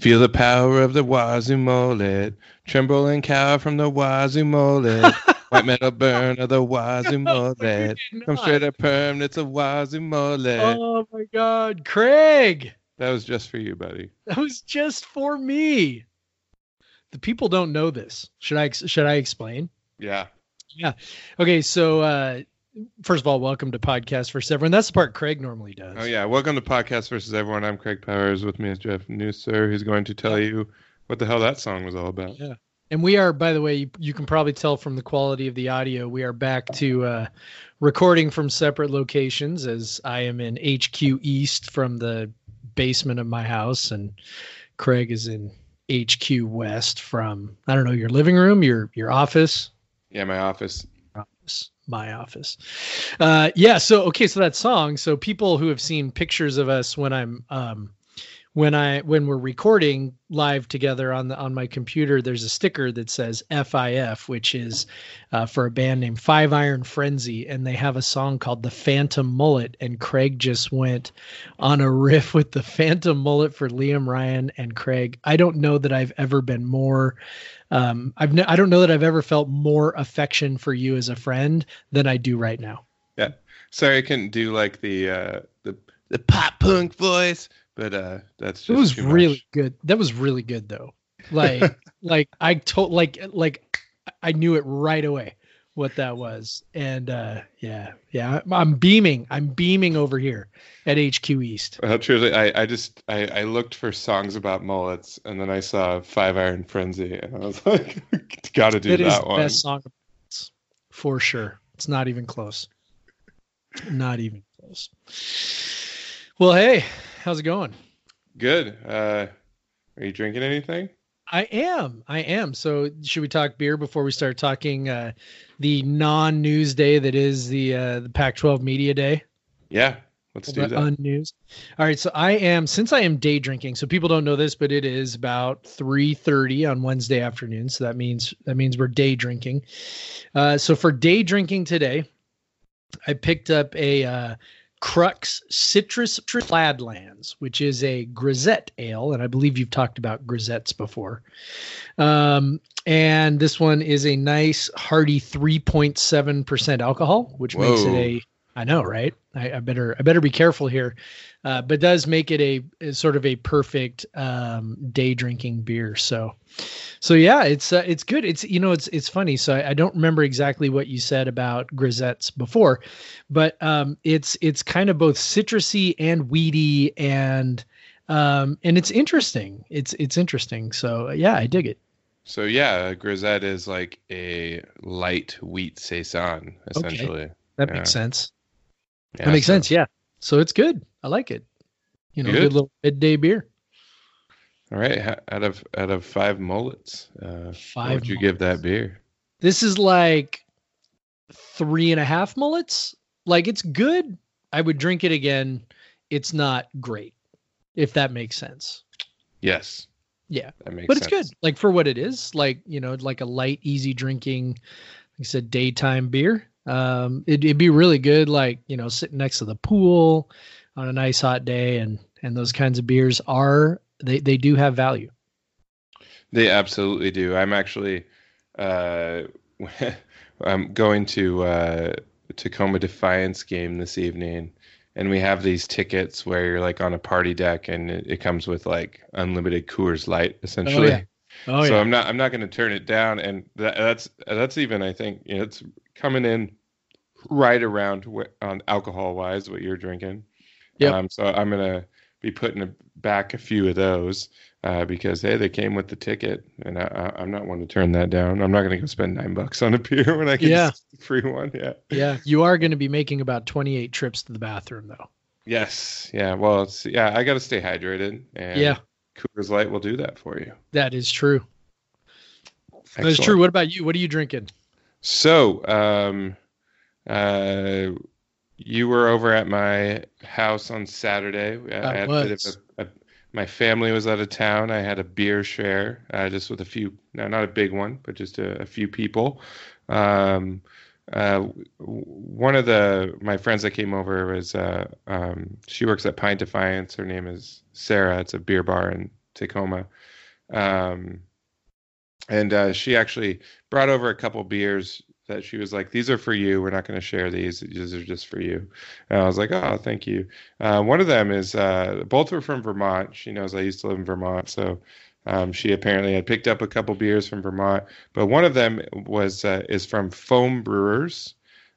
Feel the power of the Wazzu mullet. Tremble and cower from the Wazzu mullet. White metal burn of the Wazzu mullet. Come straight up perm, it's a Wazzu mullet. Oh my God, Craig! That was just for you, buddy. That was just for me. The people don't know this. Should I should I explain? Yeah. Yeah. Okay. So uh, first of all, welcome to Podcast for Everyone. That's the part Craig normally does. Oh yeah. Welcome to Podcast versus Everyone. I'm Craig Powers. With me is Jeff Nusser, who's going to tell you what the hell that song was all about. Yeah. And we are, by the way, you, you can probably tell from the quality of the audio, we are back to uh, recording from separate locations as I am in HQ East from the basement of my house, and Craig is in HQ West from I don't know your living room, your your office. Yeah, my office. Office, my office. Uh, yeah. So okay, so that song. So people who have seen pictures of us when I'm um, when I when we're recording live together on the on my computer, there's a sticker that says FIF, which is uh, for a band named Five Iron Frenzy, and they have a song called "The Phantom Mullet." And Craig just went on a riff with the Phantom Mullet for Liam Ryan and Craig. I don't know that I've ever been more. Um, I've I don't know that I've ever felt more affection for you as a friend than I do right now. Yeah. Sorry, I couldn't do like the uh, the the pop punk voice but uh that's just it was really good that was really good though like like i told like like i knew it right away what that was and uh yeah yeah i'm beaming i'm beaming over here at hq east well truly i i just i i looked for songs about mullets and then i saw five iron frenzy and i was like gotta do it that is one best song for sure it's not even close not even close well hey how's it going? Good. Uh, are you drinking anything? I am. I am. So, should we talk beer before we start talking uh, the non-news day that is the uh, the Pac-12 Media Day? Yeah, let's do that. Unnews. All right. So I am since I am day drinking. So people don't know this, but it is about three thirty on Wednesday afternoon. So that means that means we're day drinking. Uh, so for day drinking today, I picked up a uh, Crux Citrus Cladlands, which is a grisette ale, and I believe you've talked about grisettes before. Um, and this one is a nice hearty 3.7% alcohol, which Whoa. makes it a I know, right? I, I, better I better be careful here, uh, but does make it a, a, sort of a perfect um, day drinking beer. So, so yeah, it's uh, it's good. It's you know it's it's funny. So I, I, don't remember exactly what you said about grisettes before, but um, it's it's kind of both citrusy and weedy and um, and it's interesting. It's it's interesting. So yeah, I dig it. So yeah, grisette is like a light wheat saison essentially. Okay. That yeah. makes sense. Yeah, that makes so. sense. Yeah. So it's good. I like it. You know, good, good little midday beer. All right. Out of out of five mullets, uh, five. What would you mullets. give that beer? This is like three and a half mullets. Like it's good. I would drink it again. It's not great, if that makes sense. Yes. Yeah. That makes but it's good. Like for what it is, like, you know, like a light, easy drinking, like I said, daytime beer. Um, it, it'd be really good, like you know, sitting next to the pool on a nice hot day, and and those kinds of beers are they they do have value. They absolutely do. I'm actually uh, I'm going to uh, Tacoma Defiance game this evening, and we have these tickets where you're like on a party deck, and it, it comes with like unlimited Coors Light essentially. Oh, yeah. Oh, so yeah. I'm not I'm not going to turn it down, and that, that's that's even I think you know it's coming in right around on alcohol wise what you're drinking. Yeah. Um, so I'm gonna be putting back a few of those uh, because hey, they came with the ticket, and I, am not one to turn that down. I'm not gonna go spend nine bucks on a beer when I can yeah. free one. Yeah. Yeah, you are to be making about 28 trips to the bathroom though. Yes. Yeah. Well, it's yeah. I got to stay hydrated. And yeah. Coors Light will do that for you. That is true. Excellent. That is true. What about you? What are you drinking? So, um, uh, you were over at my house on Saturday. I, was. a bit of a, a, my family was out of town. I had a beer share, uh, just with a few, no, not a big one, but just a, a few people. Um, uh, one of the my friends that came over was uh, um, she works at Pint Defiance. Her name is Sarah. It's a beer bar in Tacoma. Um, and uh, she actually brought over a couple beers that she was like, "These are for you. We're not going to share these. These are just for you." And I was like, "Oh, thank you." Uh, one of them is uh, both were from Vermont. She knows I used to live in Vermont, so um, she apparently had picked up a couple beers from Vermont. But one of them was uh, is from Foam Brewers.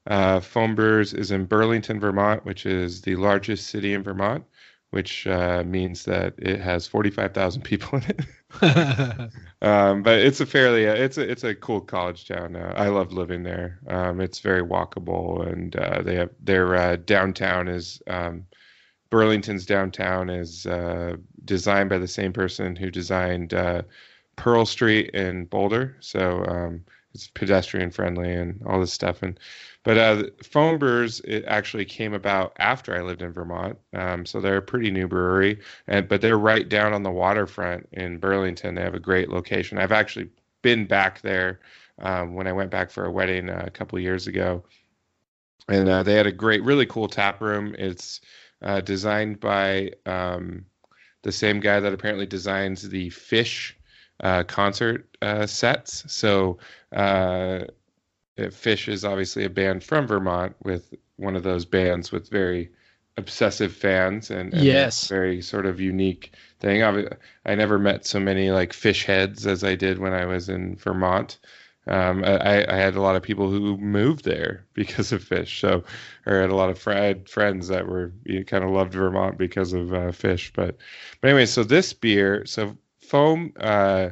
Uh, Foam Brewers is in Burlington, Vermont, which is the largest city in Vermont, which uh, means that it has 45,000 people in it. Um, but it's a fairly uh, it's a it's a cool college town. Uh, I love living there. Um, it's very walkable, and uh, they have their uh, downtown is um, Burlington's downtown is uh, designed by the same person who designed uh, Pearl Street in Boulder. So um, it's pedestrian friendly and all this stuff. And but uh, Foam Brewers it actually came about after I lived in Vermont. Um, so they're a pretty new brewery, and but they're right down on the waterfront in Burlington. They have a great location. I've actually been back there um, when I went back for a wedding uh, a couple years ago, and uh, they had a great, really cool tap room. It's uh, designed by um, the same guy that apparently designs the Phish uh, concert uh, sets. So uh, Phish is obviously a band from Vermont with one of those bands with very obsessive fans and, and Yes. very sort of unique thing. I, I never met so many like Phish heads as I did when I was in Vermont. Um, I, I had a lot of people who moved there because of Phish. So, or I had a lot of fr- I had friends that were you know, kind of loved Vermont because of uh, Phish. But, but anyway, so this beer, so foam, uh,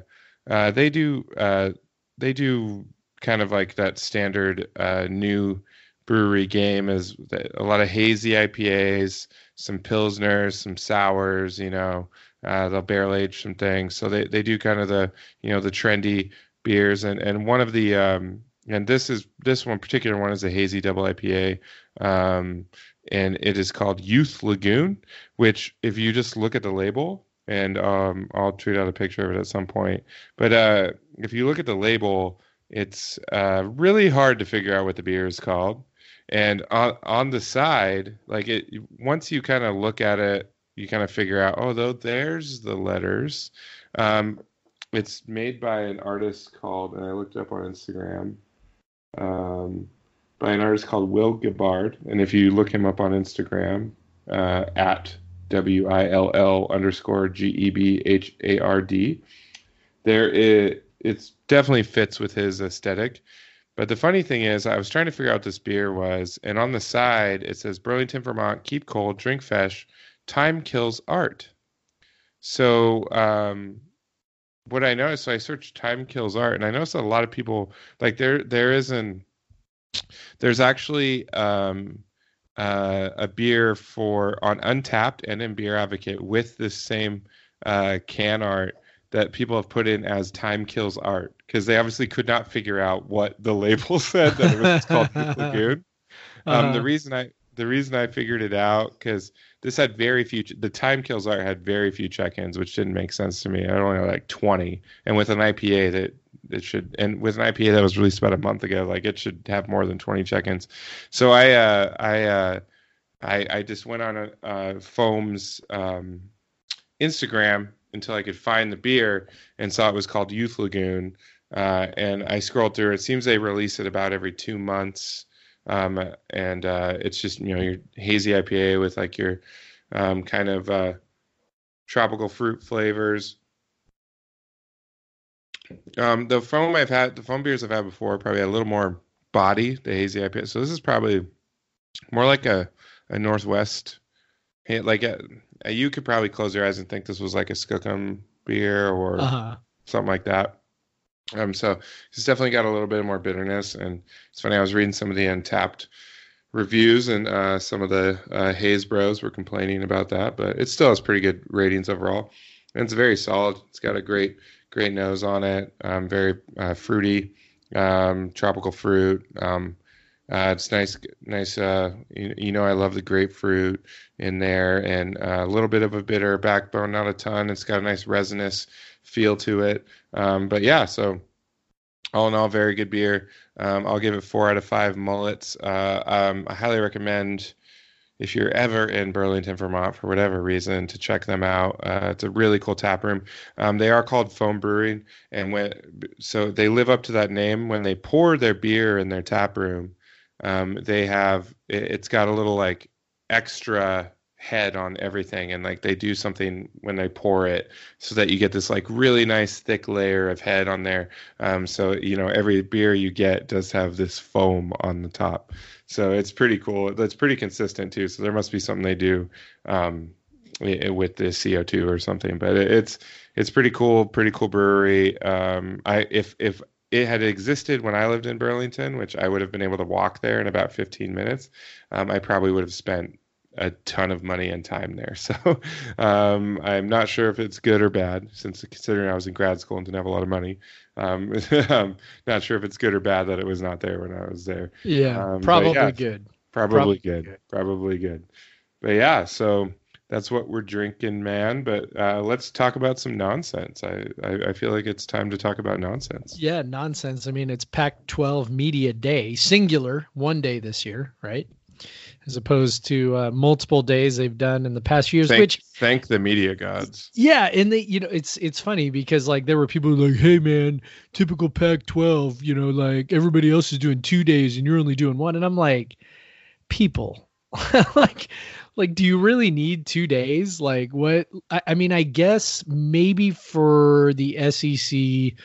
uh, they do uh, they do kind of like that standard uh, new brewery game is a lot of hazy IPAs, some pilsners, some sours. You know, uh, they'll barrel age some things. So they they do kind of the you know the trendy beers and and one of the um and this is this one particular one is a hazy double IPA um and it is called Youth Lagoon which if you just look at the label and um I'll tweet out a picture of it at some point. But uh if you look at the label it's uh really hard to figure out what the beer is called. And on on the side like it once you kind of look at it you kind of figure out oh though there's the letters. Um it's made by an artist called, and I looked up on Instagram, um, by an artist called Will Gebhard. And if you look him up on Instagram, uh, at W I L L underscore G E B H A R D, there it it's definitely fits with his aesthetic. But the funny thing is, I was trying to figure out this beer was, and on the side it says Burlington, Vermont, keep cold, drink fresh, time kills art. So um, what I noticed, so I searched time kills art, and I noticed that a lot of people like there there is an there's actually um, uh, a beer for on Untappd and in Beer Advocate with this same uh, can art that people have put in as time kills art because they obviously could not figure out what the label said that it was called Lagoon. Um, the Uh-huh. reason I the reason I figured it out because this had very few the time kills art had very few check-ins which didn't make sense to me i only had like 20 and with an ipa that it should and with an ipa that was released about a month ago like it should have more than 20 check-ins so i uh i uh i i just went on a uh foam's um instagram until i could find the beer and saw it was called youth lagoon uh and i scrolled through it seems they release it about every two months um, and uh, it's just you know your hazy IPA with like your um, kind of uh, tropical fruit flavors. Um, the foam I've had, the foam beers I've had before, probably had a little more body. The hazy IPA, so this is probably more like a a Northwest. Like a, a- you could probably close your eyes and think this was like a Skookum beer or Uh-huh. something like that. Um, so it's definitely got a little bit more bitterness, and it's funny. I was reading some of the Untappd reviews, and uh, some of the uh, Haze Bros were complaining about that, but it still has pretty good ratings overall, and it's very solid. It's got a great, great nose on it. Um, very uh, fruity, um, tropical fruit. Um, uh, it's nice, nice. Uh, you, you, know, I love the grapefruit in there, and uh, a little bit of a bitter backbone, not a ton. It's got a nice resinous feel to it. Um, but yeah, so all in all, very good beer. Um, I'll give it four out of five mullets. Uh, um, I highly recommend if you're ever in Burlington, Vermont, for whatever reason, to check them out. Uh, it's a really cool tap room. Um, they are called Foam Brewing, and when so they live up to that name. When they pour their beer in their tap room, um, they have it, it's got a little like extra head on everything and like they do something when they pour it so that you get this like really nice thick layer of head on there. Um, so you know every beer you get does have this foam on the top. So it's pretty cool. That's pretty consistent too. So there must be something they do um, with the co2 or something. But it's it's pretty cool pretty cool brewery. Um, i if if it had existed when I lived in Burlington, which I would have been able to walk there in about 15 minutes, um, I probably would have spent a ton of money and time there. So um, I'm not sure if it's good or bad, since considering I was in grad school and didn't have a lot of money. Um, I'm not sure if it's good or bad that it was not there when I was there. Yeah, um, probably yeah, good. Probably, probably good. good. Probably good. But yeah, so that's what we're drinking, man. But uh, let's talk about some nonsense. I, I, I feel like it's time to talk about nonsense. Yeah, nonsense. I mean, it's Pac-12 Media Day, singular, one day this year, right? As opposed to uh, multiple days they've done in the past years. Thank, which thank the media gods. Yeah, and they, you know, it's it's funny because like there were people like, hey man, typical Pac-12, you know, like everybody else is doing two days and you're only doing one, and I'm like, people, like. Like, do you really need two days? Like, what? I, I mean, I guess maybe for the SEC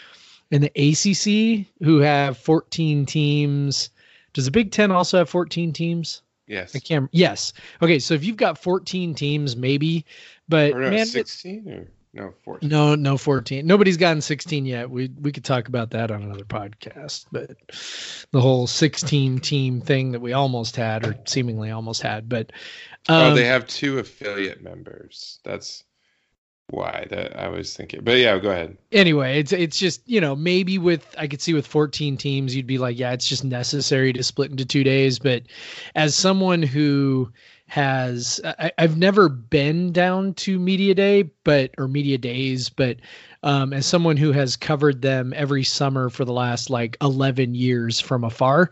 and the ACC, who have 14 teams, does the Big Ten also have 14 teams? Yes. Can't. Yes. Okay. So if you've got 14 teams, maybe, but no, man, 16 or no 14. No, no 14. Nobody's gotten 16 yet. We we could talk about that on another podcast. But the whole 16 team thing that we almost had, or seemingly almost had, but um, oh, they um, have two affiliate members. That's why that I was thinking. But yeah, go ahead. Anyway, it's it's just, you know, maybe with I could see with 14 teams you'd be like, yeah, it's just necessary to split into 2 days, but as someone who has I, have never been down to media day but or media days but um, as someone who has covered them every summer for the last like 11 years from afar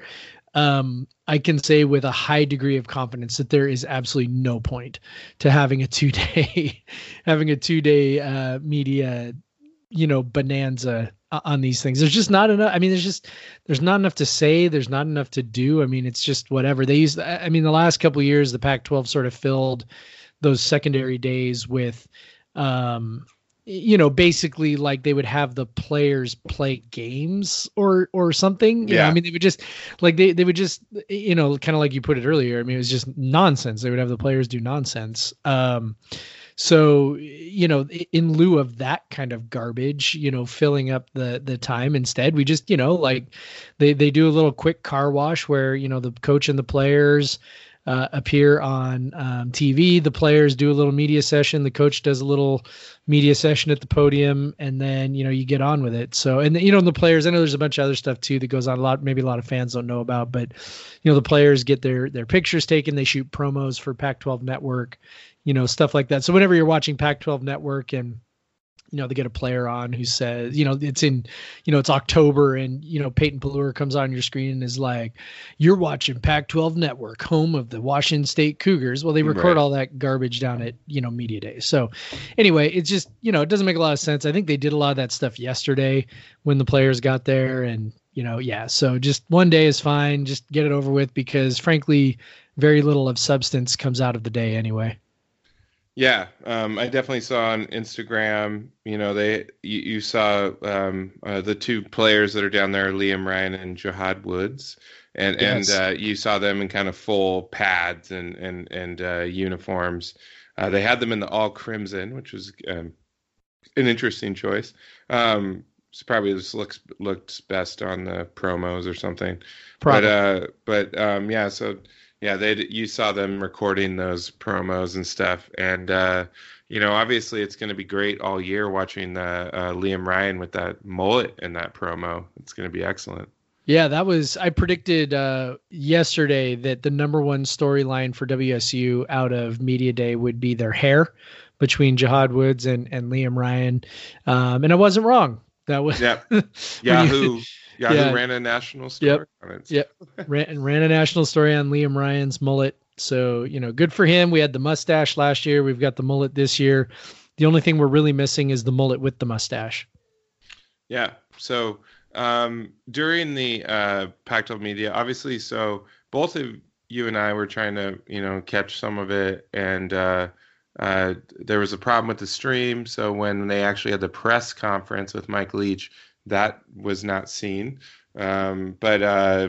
um, I can say with a high degree of confidence that there is absolutely no point to having a two day, having a two day uh, media, you know, bonanza on these things. There's just not enough. I mean, there's just there's not enough to say. There's not enough to do. I mean, it's just whatever they use. I mean, the last couple years, the Pac-12 sort of filled those secondary days with um, you know basically like they would have the players play games or or something. Yeah i mean they would just like they, they would just you know kind of like you put it earlier i mean it was just nonsense. They would have the players do nonsense. Um so you know in lieu of that kind of garbage you know filling up the the time instead we just you know like they they do a little quick car wash where you know the coach and the players uh, appear on um, TV. The players do a little media session. The coach does a little media session at the podium, and then you know you get on with it. So and you know the players. I know there's a bunch of other stuff too that goes on. A lot, maybe a lot of fans don't know about, but you know the players get their their pictures taken. They shoot promos for Pac-12 Network, you know stuff like that. So whenever you're watching Pac-12 Network and you know, they get a player on who says, you know, it's in, you know, it's October and, you know, Peyton Pelluer comes on your screen and is like, you're watching Pac 12 Network, home of the Washington State Cougars. Well, they record right. all that garbage down at, you know, Media Day. So anyway, it's just, you know, it doesn't make a lot of sense. I think they did a lot of that stuff yesterday when the players got there and, you know, yeah. So just one day is fine. Just get it over with because frankly, very little of substance comes out of the day anyway. Yeah, um, I definitely saw on Instagram. You know, they you, you saw um, uh, the two players that are down there, Liam Ryan and Jahad Woods, and yes. and uh, you saw them in kind of full pads and and and uh, uniforms. Uh, they had them in the all crimson, which was um, an interesting choice. Um, so probably just looks looks best on the promos or something. Probably. But uh, but um, yeah, so yeah, they you saw them recording those promos and stuff, and uh, you know, obviously it's going to be great all year watching the uh, Liam Ryan with that mullet in that promo. It's going to be excellent. Yeah, that was I predicted uh, yesterday that the number one storyline for WSU out of media day would be their hair between Jahad Woods and and Liam Ryan, um, and I wasn't wrong. That was yeah. Yahoo Yahoo yeah. ran a national story. Yep. yep. ran ran a national story on Liam Ryan's mullet. So you know, good for him. We had the mustache last year. We've got the mullet this year. The only thing we're really missing is the mullet with the mustache. Yeah. So um, during the uh, Pac-12 media, obviously, so both of you and I were trying to, you know, catch some of it, and uh, uh, there was a problem with the stream. So when they actually had the press conference with Mike Leach, that was not seen. Um, but uh,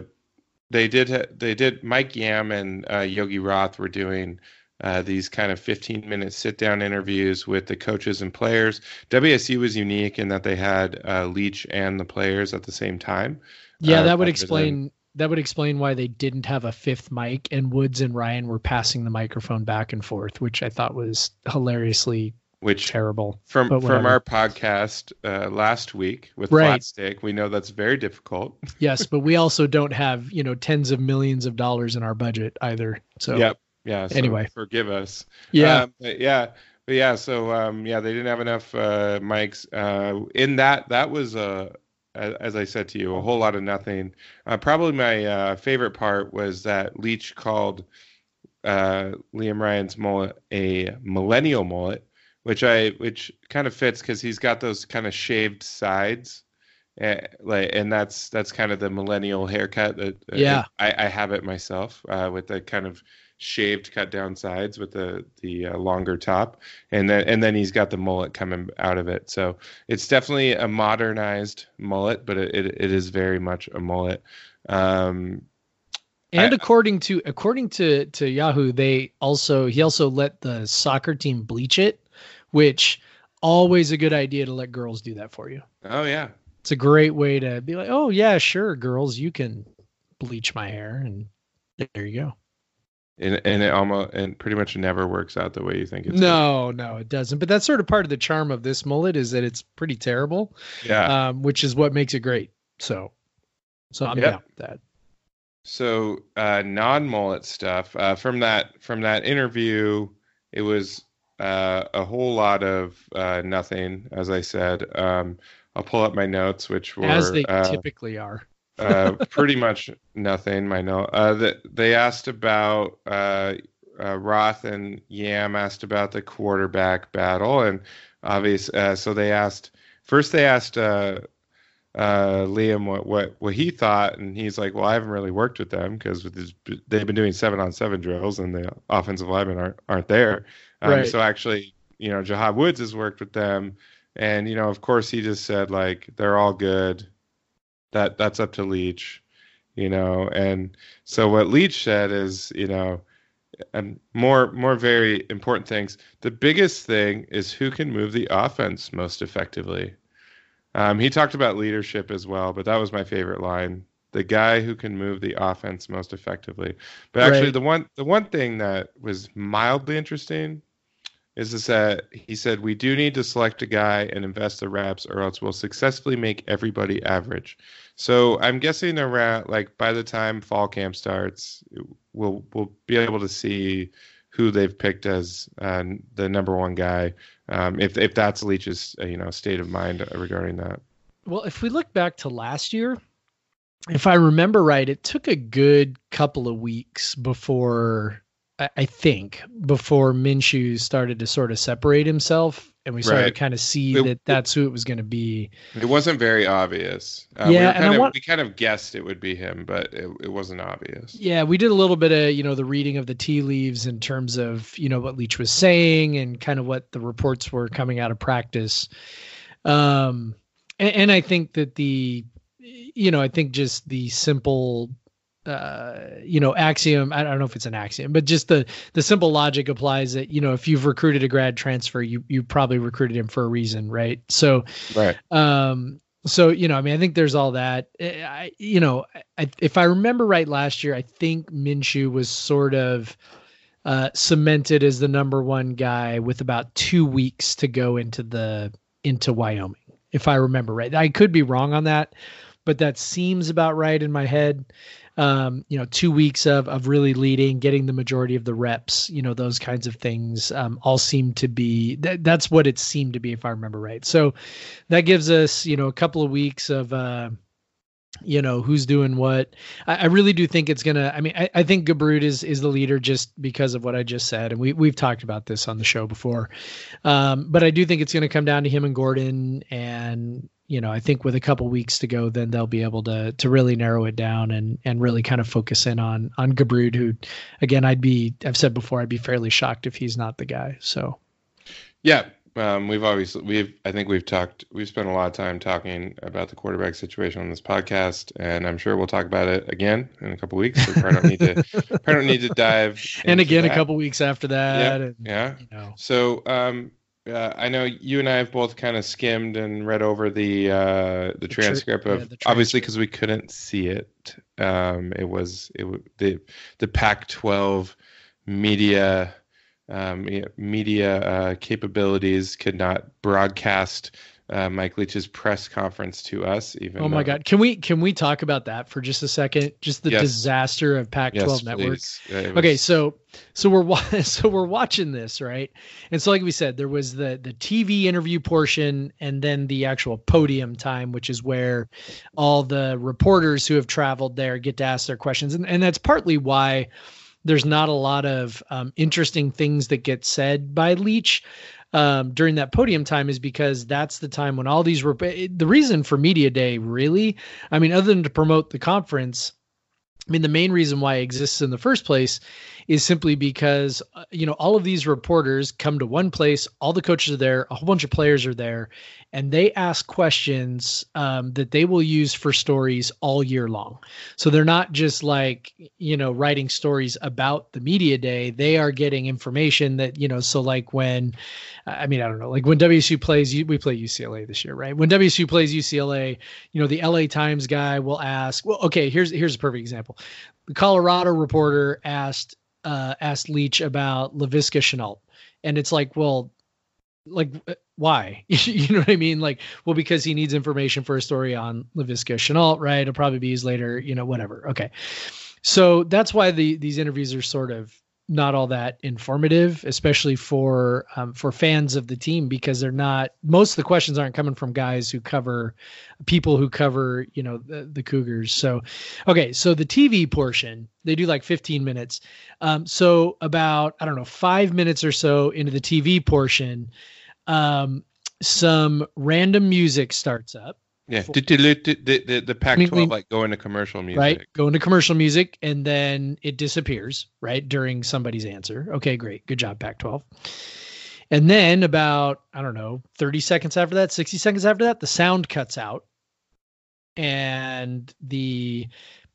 they did. They did. Mike Yam and uh, Yogi Roth were doing uh, these kind of 15 minute sit down interviews with the coaches and players. WSU was unique in that they had uh, Leach and the players at the same time. Yeah, uh, that would explain. Than... that would explain why they didn't have a fifth mic, and Woods and Ryan were passing the microphone back and forth, which I thought was hilariously which terrible. From from our podcast uh, last week with right. Flat Stick, we know that's very difficult. yes, but we also don't have you know tens of millions of dollars in our budget either. So yep, yeah. So anyway, forgive us. Yeah. Um, but yeah. But yeah. So um, yeah, they didn't have enough uh, mics. Uh, in that, that was uh, as I said to you, a whole lot of nothing. Uh, probably my uh, favorite part was that Leach called uh, Liam Ryan's mullet a millennial mullet, which I which kind of fits because he's got those kind of shaved sides. Uh, like and that's that's kind of the millennial haircut that uh, yeah I, I have it myself uh, with the kind of shaved, cut down sides with the the uh, longer top, and then and then he's got the mullet coming out of it. So it's definitely a modernized mullet, but it, it, it is very much a mullet. Um, and according to according to to Yahoo, they also he also let the soccer team bleach it, which always a good idea to let girls do that for you. Oh yeah, it's a great way to be like, oh yeah, sure, girls, you can bleach my hair, and there you go and and it almost and pretty much never works out the way you think it's no going. no it doesn't but that's sort of part of the charm of this mullet is that it's pretty terrible yeah um, which is what makes it great so so i'm yep. down with that so uh, non-mullet stuff uh, from that from that interview it was uh, a whole lot of uh, nothing as i said um, i'll pull up my notes which were as they uh, typically are uh, pretty much nothing. My note. Uh, the, they asked about uh, uh, Roth and Yam asked about the quarterback battle, and obvious. Uh, so they asked first. They asked uh, uh, Liam what, what what he thought, and he's like, "Well, I haven't really worked with them because they've been doing seven on seven drills, and the offensive linemen aren't aren't there. Um, right. So actually, you know, Jahad Woods has worked with them, and you know, of course, he just said like they're all good that that's up to Leach, you know. And so what Leach said is, you know, and more more very important things. The biggest thing is who can move the offense most effectively. Um, he talked about leadership as well, but that was my favorite line. The guy who can move the offense most effectively. But actually, right. the one the one thing that was mildly interesting is that he said we do need to select a guy and invest the reps, or else we'll successfully make everybody average. So I'm guessing around like by the time fall camp starts, we'll we'll be able to see who they've picked as uh, the number one guy, um, if if that's Leach's uh, you know state of mind regarding that. Well, if we look back to last year, if I remember right, it took a good couple of weeks before I think before Minshew started to sort of separate himself and we started right. to kind of see it, that that's who it was going to be. It wasn't very obvious. Uh, yeah, we and of, want, we kind of guessed it would be him, but it, it wasn't obvious. Yeah, we did a little bit of you know the reading of the tea leaves in terms of you know what Leach was saying and kind of what the reports were coming out of practice. Um, and, and I think that the you know I think just the simple uh, you know, axiom. I don't know if it's an axiom, but just the the simple logic applies that you know if you've recruited a grad transfer, you you probably recruited him for a reason, right? So, right. Um, so you know, I mean, I think there's all that. Eh, I, you know, I, if I remember right, last year, I think Minshew was sort of uh, cemented as the number one guy with about two weeks to go into the into Wyoming, if I remember right. I could be wrong on that, but that seems about right in my head. Um, you know, two weeks of of really leading, getting the majority of the reps, you know, those kinds of things um, all seem to be that, that's what it seemed to be, if I remember right. So that gives us, you know, a couple of weeks of. Uh, you know who's doing what i, I really do think it's gonna i mean I, I think Gubrud is is the leader just because of what i just said and we, we've talked about this on the show before um, but i do think it's gonna come down to him and gordon and you know i think with a couple weeks to go then they'll be able to to really narrow it down and and really kind of focus in on on Gubrud who again i'd be i've said before i'd be fairly shocked if he's not the guy so yeah um, we've always we've I think we've talked we've spent a lot of time talking about the quarterback situation on this podcast, and I'm sure we'll talk about it again in a couple weeks. So probably don't need to probably don't need to dive. and again that. a couple weeks after that. Yeah, and, yeah. You know. So um, uh, I know you and I have both kind of skimmed and read over the uh, the, The tr- transcript of yeah, the obviously because we couldn't see it. Um, it was it w- the the Pac-12 media um, media uh, capabilities could not broadcast uh, Mike Leach's press conference to us. Even Oh my though- God! Can we can we talk about that for just a second? Just the Yes. disaster of Pac-12 Yes, network. Uh, Okay, so so we're wa- so we're watching this right, and so like we said, there was the the TV interview portion, and then the actual podium time, which is where all the reporters who have traveled there get to ask their questions, and and that's partly why there's not a lot of um, interesting things that get said by Leach um, during that podium time is because that's the time when all these rep- the reason for media day really i mean other than to promote the conference i mean the main reason why it exists in the first place is simply because uh, you know all of these reporters come to one place all the coaches are there a whole bunch of players are there and they ask questions um, that they will use for stories all year long so they're not just like you know writing stories about the media day they are getting information that you know so like when I mean, I don't know. Like when WSU plays, we play UCLA this year, right? When WSU plays UCLA, you know, the LA Times guy will ask. Well, okay, here's here's a perfect example. The Colorado reporter asked uh, asked Leach about Laviska Shenault, and it's like, well, like uh, why? you know what I mean? Like, well, because he needs information for a story on Laviska Shenault, right? It'll probably be used later, you know, whatever. Okay, so that's why the these interviews are sort of not all that informative, especially for um, for fans of the team, because they're not. Most of the questions aren't coming from guys who cover people who cover, you know, the, the Cougars. So, okay, so the TV portion they do like 15 minutes. Um, so about I don't know five minutes or so into the TV portion, um, some random music starts up yeah, for- the the the Pac-12 mean- like go into commercial music? right? Go into commercial music and then it disappears, right? During somebody's answer. Okay, great. Good job, Pac 12. And then about, I don't know, 30 seconds after that, 60 seconds after that, the sound cuts out. And the,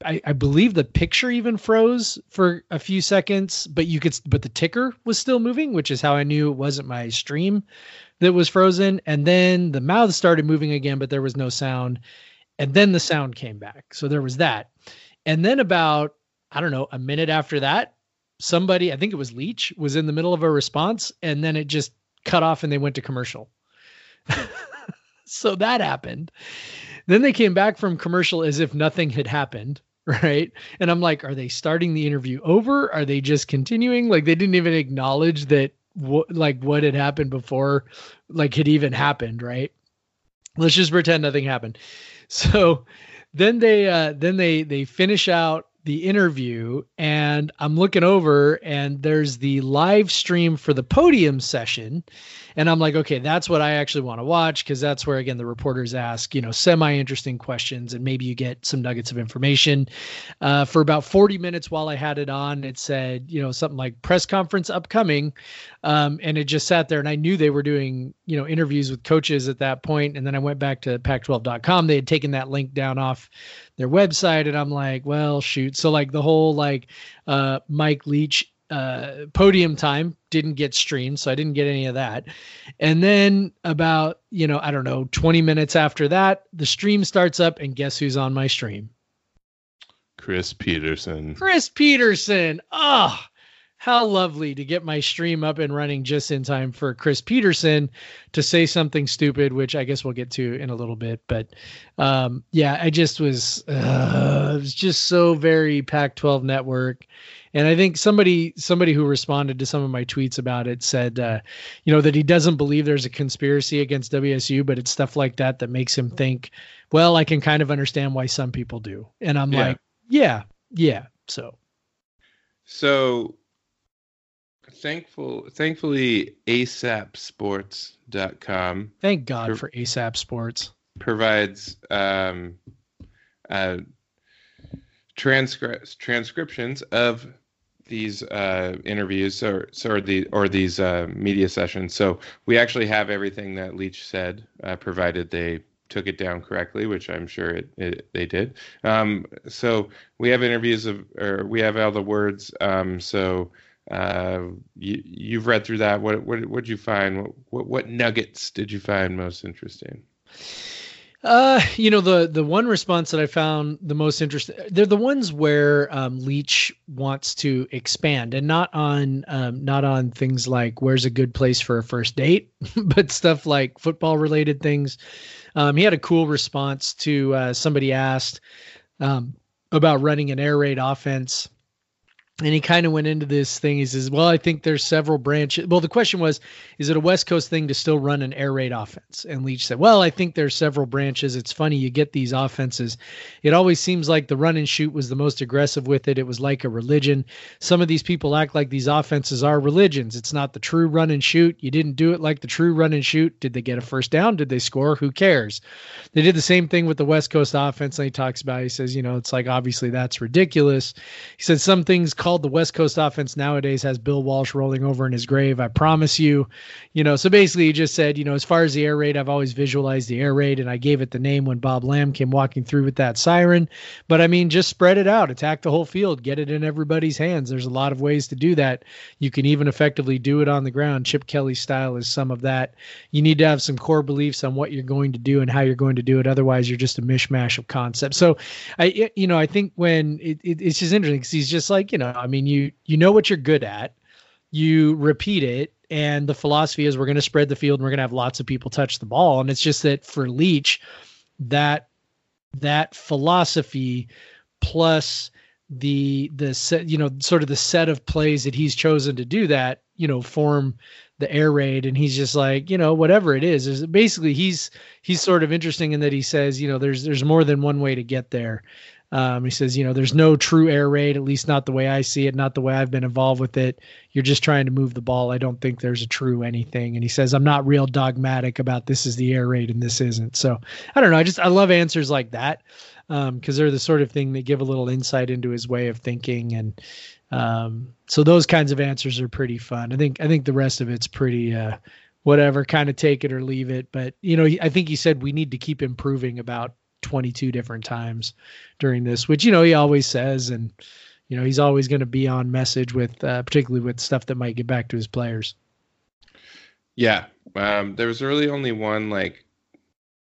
I, I believe the picture even froze for a few seconds, but you could, but the ticker was still moving, which is how I knew it wasn't my stream that was frozen. And then the mouth started moving again, but there was no sound and then the sound came back. So there was that. And then about I don't know, a minute after that, somebody, I think it was Leach, was in the middle of a response and then it just cut off and they went to commercial. so that happened. Then they came back from commercial as if nothing had happened, right? And I'm like, are they starting the interview over? Are they just continuing? Like they didn't even acknowledge that what like what had happened before like had even happened, right? Let's just pretend nothing happened. So then they uh then they they finish out the interview and I'm looking over and there's the live stream for the podium session and I'm like okay that's what I actually want to watch because that's where again the reporters ask you know semi interesting questions and maybe you get some nuggets of information. Uh, for about 40 minutes while I had it on it said you know something like press conference upcoming. Um, and it just sat there and I knew they were doing you know interviews with coaches at that point and then I went back to pac12.com they had taken that link down off their website and I'm like well shoot so like the whole like uh, Mike Leach uh, podium time didn't get streamed so I didn't get any of that and then about you know I don't know 20 minutes after that the stream starts up and guess who's on my stream Chris Petersen. Chris Petersen. Oh, how lovely to get my stream up and running just in time for Chris Petersen to say something stupid, which I guess we'll get to in a little bit. But um, yeah, I just was, uh, it was just so very Pac-12 network. And I think somebody somebody who responded to some of my tweets about it said, uh, you know, that he doesn't believe there's a conspiracy against WSU, but it's stuff like that that makes him think, well, I can kind of understand why some people do. And I'm yeah. like, yeah, yeah. So, so thankful, thankfully, ASAPSports.com. Thank God pro- for ASAP Sports. Provides um, uh, transcri- transcriptions of these uh, interviews or, or the or these uh, media sessions. So we actually have everything that Leach said, uh, provided they took it down correctly, which I'm sure it, it they did. Um, so we have interviews of, or we have all the words. Um, so uh, you, you've read through that. What what did you find? What, what, what nuggets did you find most interesting? Uh, you know the the one response that I found the most interesting. They're the ones where um, Leach wants to expand, and not on um, not on things like where's a good place for a first date, but stuff like football related things. Um, he had a cool response to uh, somebody asked um, about running an air raid offense and he kind of went into this thing. He says, "Well, I think there's several branches." Well, the question was, "Is it a West Coast thing to still run an air raid offense?" And Leach said, "Well, I think there's several branches. It's funny you get these offenses. It always seems like the run and shoot was the most aggressive with it. It was like a religion. Some of these people act like these offenses are religions. It's not the true run and shoot. You didn't do it like the true run and shoot. Did they get a first down? Did they score? Who cares? They did the same thing with the West Coast offense. And he talks about. He says, you know, it's like obviously that's ridiculous. He said some things." Called the West Coast offense nowadays has Bill Walsh rolling over in his grave. I promise you. You know, so basically he just said, you know, as far as the air raid, I've always visualized the air raid and I gave it the name when Bob Lamb came walking through with that siren. But I mean, just spread it out, attack the whole field, get it in everybody's hands. There's a lot of ways to do that. You can even effectively do it on the ground. Chip Kelly style is some of that. You need to have some core beliefs on what you're going to do and how you're going to do it. Otherwise, you're just a mishmash of concepts. So I, you know, I think when it, it, it's just interesting because he's just like, you know, I mean, you you know what you're good at. You repeat it and the philosophy is we're going to spread the field and we're going to have lots of people touch the ball. And it's just that for Leach that that philosophy plus the the set you know sort of the set of plays that he's chosen to do that you know form the air raid. And he's just like you know whatever it is is basically he's he's sort of interesting in that he says you know there's there's more than one way to get there um, he says, you know, there's no true air raid, at least not the way I see it, not the way I've been involved with it. You're just trying to move the ball. I don't think there's a true anything. And he says, I'm not real dogmatic about this is the air raid and this isn't. So I don't know. I just, I love answers like that because um, they're the sort of thing that give a little insight into his way of thinking. And um, so those kinds of answers are pretty fun. I think, I think the rest of it's pretty, uh, whatever, kind of take it or leave it. But, you know, I think he said we need to keep improving about 22 different times during this, which you know he always says, and you know he's always going to be on message with, uh, particularly with stuff that might get back to his players. Yeah, um, there was really only one like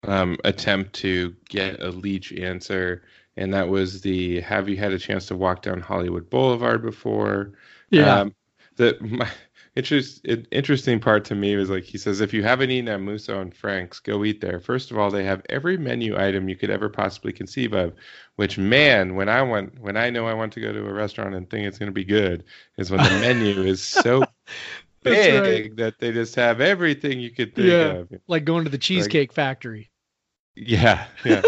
um, attempt to get a Leach answer, and that was the "Have you had a chance to walk down Hollywood Boulevard before?" Yeah. Um, that my interest, interesting part to me was like he says, if you haven't eaten at Musso and Frank's, go eat there. First of all, they have every menu item you could ever possibly conceive of. Which man, when I want, when I know I want to go to a restaurant and think it's going to be good, is when the menu is so big right. that they just have everything you could think yeah, of. Like going to the Cheesecake like, Factory. Yeah, yeah.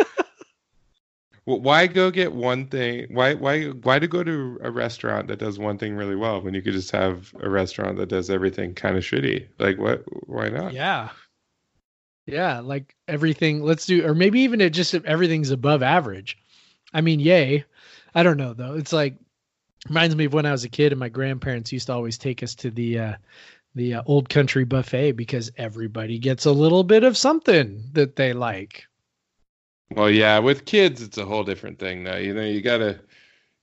Well, why go get one thing? Why why why to go to a restaurant that does one thing really well when you could just have a restaurant that does everything kind of shitty? Like what? Why not? Yeah, yeah. Like everything. Let's do, or maybe even it just everything's above average. I mean, yay. I don't know though. It's like reminds me of when I was a kid and my grandparents used to always take us to the uh, the uh, old country buffet because everybody gets a little bit of something that they like. Well, yeah, with kids, it's a whole different thing now. You know, you gotta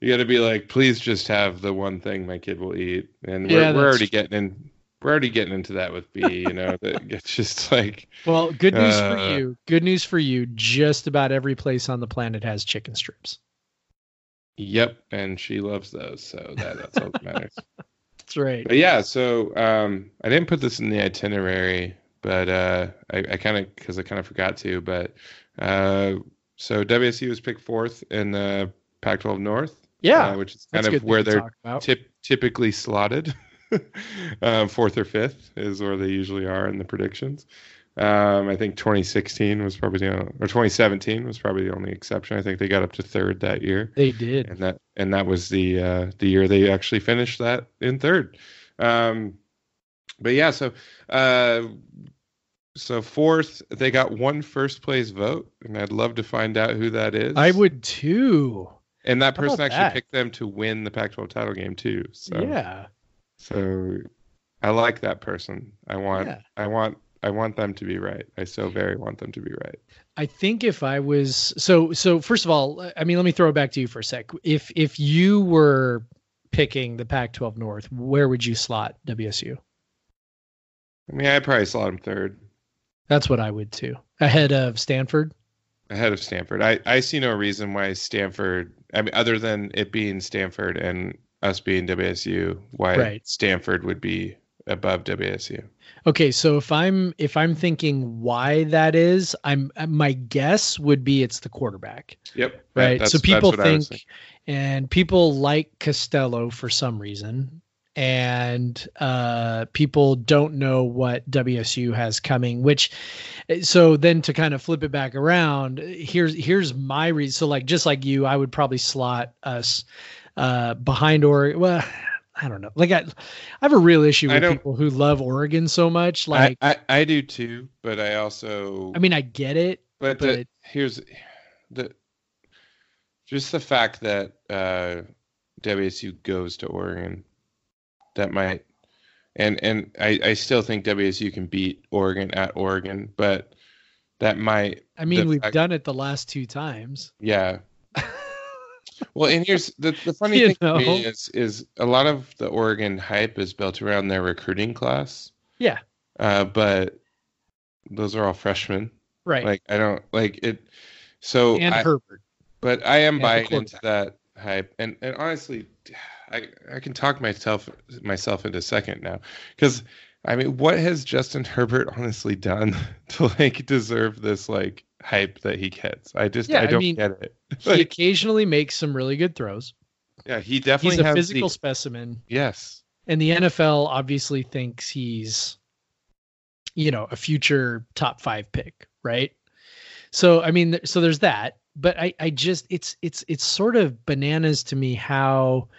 you gotta be like, please just have the one thing my kid will eat, and we're, yeah, we're already getting in. We're already getting into that with B. You know, that it's just like. Well, good news uh, for you. Good news for you. Just about every place on the planet has chicken strips. Yep, and she loves those, so that, that's all that matters. That's right. But yeah, so um, I didn't put this in the itinerary, but uh, I, I kind of because I kind of forgot to. But uh, so WSU was picked fourth in the Pac-12 North. Yeah, uh, which is kind of where they're tip, typically slotted. um, fourth or fifth is where they usually are in the predictions. Um, I think 2016 was probably the only, or 2017 was probably the only exception. I think they got up to third that year, They did. and that and that was the uh, the year they actually finished that in third. Um, but yeah, so uh, so fourth, they got one first place vote, and I'd love to find out who that is. I would too. and that How person actually that? picked them to win the Pac-12 title game too. So Yeah. so I like that person. I want Yeah. I want I want them to be right. I so very want them to be right. I think if I was so so first of all, I mean let me throw it back to you for a sec. If if you were picking the Pac-12 North, where would you slot WSU? I mean, I'd probably slot them third That's what I would too. Ahead of Stanford. ahead of Stanford. I, I see no reason why Stanford I mean other than it being Stanford and us being WSU, why Right. Stanford would be above WSU. Okay, so if I'm if I'm thinking why that is, I'm uh, my guess would be it's the quarterback. Yep. right? So people I think, and people like Costello for some reason, and uh, people don't know what WSU has coming. Which, so then to kind of flip it back around, here's here's my reason. So like just like you, I would probably slot us uh, behind Oregon. Well. I don't know. Like I, I have a real issue with people who love Oregon so much. Like, I, I, I do too, but I also I mean, I get it, But, But- the, here's the just the fact that uh, WSU goes to Oregon, that might, and and I, I still think WSU can beat Oregon at Oregon, but that might, I mean, we've fact- done it the last two times. yeah. Well, and here's the the funny thing to me know? is is a lot of the Oregon hype is built around their recruiting class. Yeah. Uh, but those are all freshmen. Right. Like I don't like it. So and I, Herbert. But I am And buying into that hype, and and honestly, I I can talk myself myself into second now, because I mean, what has Justin Herbert honestly done to like deserve this like hype that he gets? I just Yeah, I I don't mean, get it. He occasionally makes some really good throws. yeah, he definitely He's a physical the specimen, yes. and the NFL obviously thinks he's, you know, a future top five pick, right? So I mean, so there's that. But I, I just it's it's it's sort of bananas to me how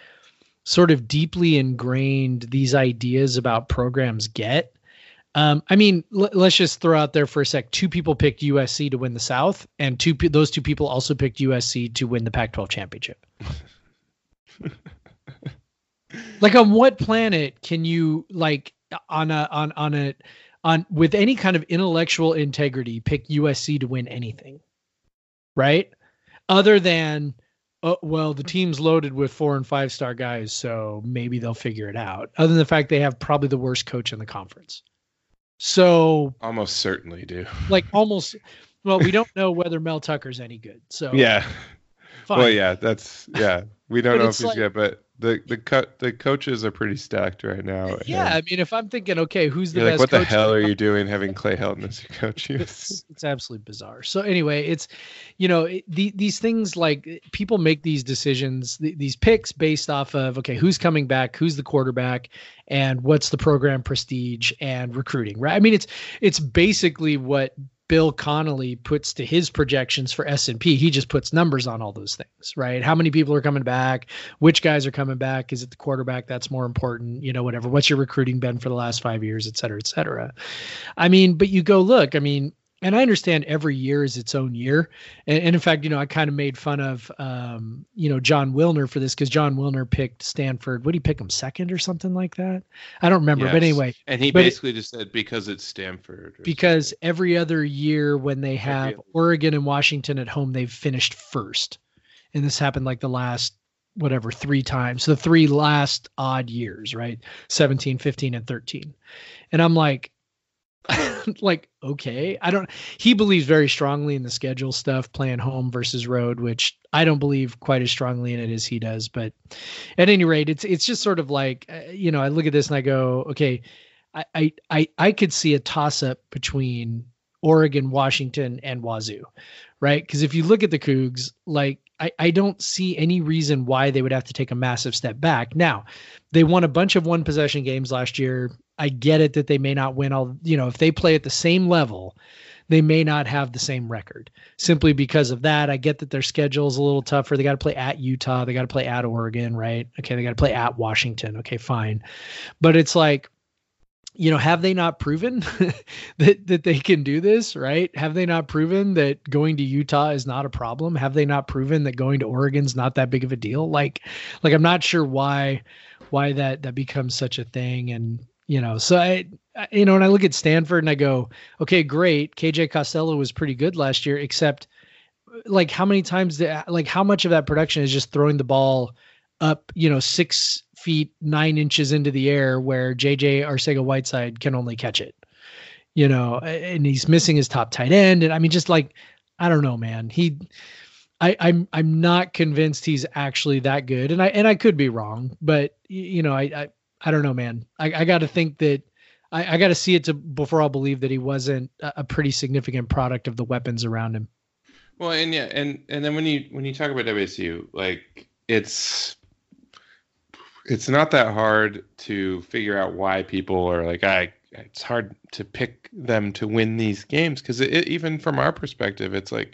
sort of deeply ingrained these ideas about programs get. Um, I mean, l- let's just throw out there for a sec. Two people picked USC to win the South, and two pe- those two people also picked USC to win the Pac-12 championship. like, on what planet can you like on a on on a on with any kind of intellectual integrity pick USC to win anything, right? Other than oh, well, the team's loaded with four and five star guys, so maybe they'll figure it out. Other than the fact they have probably the worst coach in the conference. So, Almost certainly do. like, almost, well, we don't know whether Mel Tucker's any good. So, Yeah. fine. Well, yeah, that's yeah. We don't know if he's like- good, but the the co- the coaches are pretty stacked right now. Uh, yeah. I mean, if I'm thinking, okay, who's the best like, what the hell are you doing having Clay Helton as your coach? it's, it's absolutely bizarre. So anyway, it's you know it, the, these things like people make these decisions, th- these picks based off of okay, who's coming back, who's the quarterback, and what's the program prestige and recruiting, right? I mean, it's it's basically what Bill Connolly puts to his projections for S and P. He just puts numbers on all those things, right? How many people are coming back? Which guys are coming back? Is it the quarterback that's more important? You know, whatever. What's your recruiting been for the last five years, et cetera, et cetera. I mean, but you go look, I mean, and I understand every year is its own year. And, and in fact, you know, I kind of made fun of, um, you know, Jon Wilner for this because Jon Wilner picked Stanford. What did he pick him second or something like that? I don't remember. But anyway, And he But it- basically just said because it's Stanford. or because every other year when they have Oregon and Washington at home, they've finished first. And this happened like the last whatever three times the three last odd years right 17 15 and 13 and i'm like like okay i don't he believes very strongly in the schedule stuff playing home versus road which i don't believe quite as strongly in it as he does but at any rate it's it's just sort of like uh, you know i look at this and i go okay i i i, I could see a toss up between oregon washington and wazzu right? Because if you look at the cougs like I, I don't see any reason why they would have to take a massive step back. Now, they won a bunch of one possession games last year. I get it that they may not win all, you know, if they play at the same level, they may not have the same record simply because of that. I get that their schedule is a little tougher. They got to play at Utah, they got to play at Oregon, right? Okay, they got to play at Washington. Okay, fine. But it's like you know, have they not proven that that they can do this, right? Have they not proven that going to Utah is not a problem? Have they not proven that going to Oregon's not that big of a deal? Like like I'm not sure why why that that becomes such a thing and you know, so I you know, when I look at Stanford and I go, okay, great. KJ Costello was pretty good last year except like how many times did, like how much of that production is just throwing the ball up, you know, six feet nine inches into the air where JJ Arcega Whiteside can only catch it. You know, and he's missing his top tight end. And I mean, just like, I don't know, man. He I, I'm I'm not convinced he's actually that good. And I and I could be wrong, but you know, I I, I don't know, man. I, I gotta think that I, I gotta see it to before I'll believe that he wasn't a, a pretty significant product of the weapons around him. Well, and yeah, and and then when you when you talk about WSU, like it's it's not that hard to figure out why people are like I it's hard to pick them to win these games because even from our perspective it's like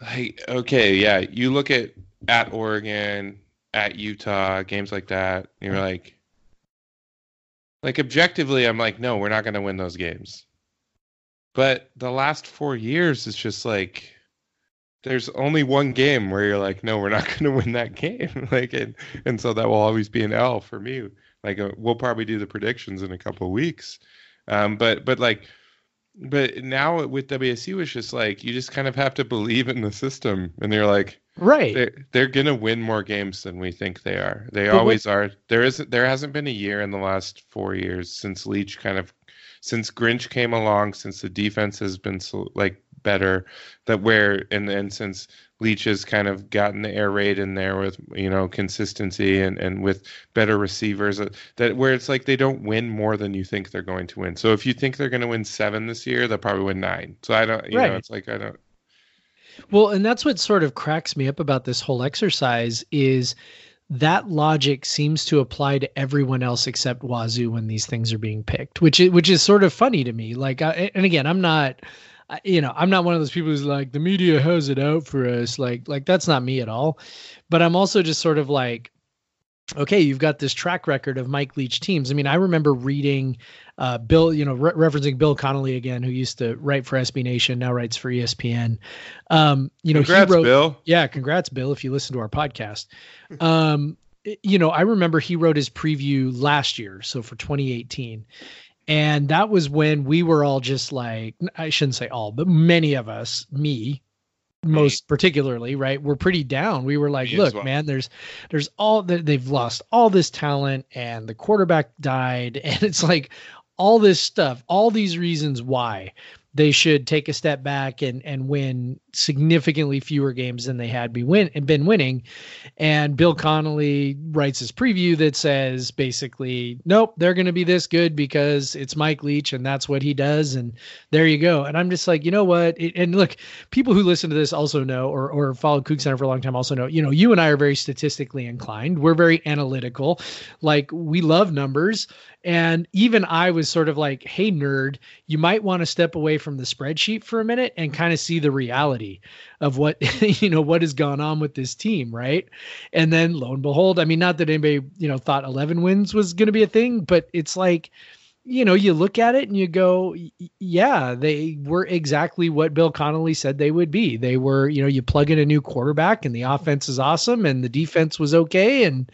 like okay yeah you look at at Oregon at Utah games like that you're like like objectively I'm like no we're not going to win those games. But the last 4 years it's just like there's only one game where you're like, no, we're not going to win that game. like, and, and so that will always be an L for me. Like, uh, we'll probably do the predictions in a couple of weeks. Um, but, but like, but now with WSU, it's just like, you just kind of have to believe in the system. And they're like, right. They're, they're going to win more games than we think they are. They but always what, are. There isn't, there hasn't been a year in the last four years since Leach kind of, since Grinch came along, since the defense has been so, like better that where and then since Leach has kind of gotten the air raid in there with you know consistency and and with better receivers uh, that where it's like they don't win more than you think they're going to win. So if you think they're going to win seven this year, they'll probably win nine. So I don't you right. know it's like I don't. Well, and that's what sort of cracks me up about this whole exercise is that logic seems to apply to everyone else except Wazzu when these things are being picked, which is which is sort of funny to me. Like, I, and again, I'm not you know, I'm not one of those people who's like the media has it out for us. Like, like that's not me at all. But I'm also just sort of like, okay, you've got this track record of Mike Leach teams. I mean, I remember reading uh, Bill, you know, re- referencing Bill Connolly again, who used to write for SB Nation, now writes for ESPN. Um, you know, congrats, he wrote, Bill. Yeah, congrats, Bill. If you listen to our podcast, um, you know, I remember he wrote his preview last year, so for 2018, and that was when we were all just like, I shouldn't say all, but many of us, me most particularly, right, we're pretty down. We were like, me look, well. man, there's there's all that they've lost all this talent and the quarterback died. And it's like all this stuff, all these reasons why they should take a step back and and win significantly fewer games than they had be win been winning. And Bill Connolly writes his preview that says basically, nope, they're going to be this good because it's Mike Leach and that's what he does. And there you go. And I'm just like, you know what? It, and look, people who listen to this also know or or followed Coug Center for a long time also know. You know, you and I are very statistically inclined. We're very analytical. Like we love numbers. And even I was sort of like, hey, nerd, you might want to step away from the spreadsheet for a minute and kind of see the reality of what, you know, what has gone on with this team. Right. And then lo and behold, I mean, not that anybody, you know, thought 11 wins was going to be a thing, but it's like, you know, you look at it and you go, yeah, they were exactly what Bill Connolly said they would be. They were, you know, you plug in a new quarterback and the offense is awesome and the defense was okay. And,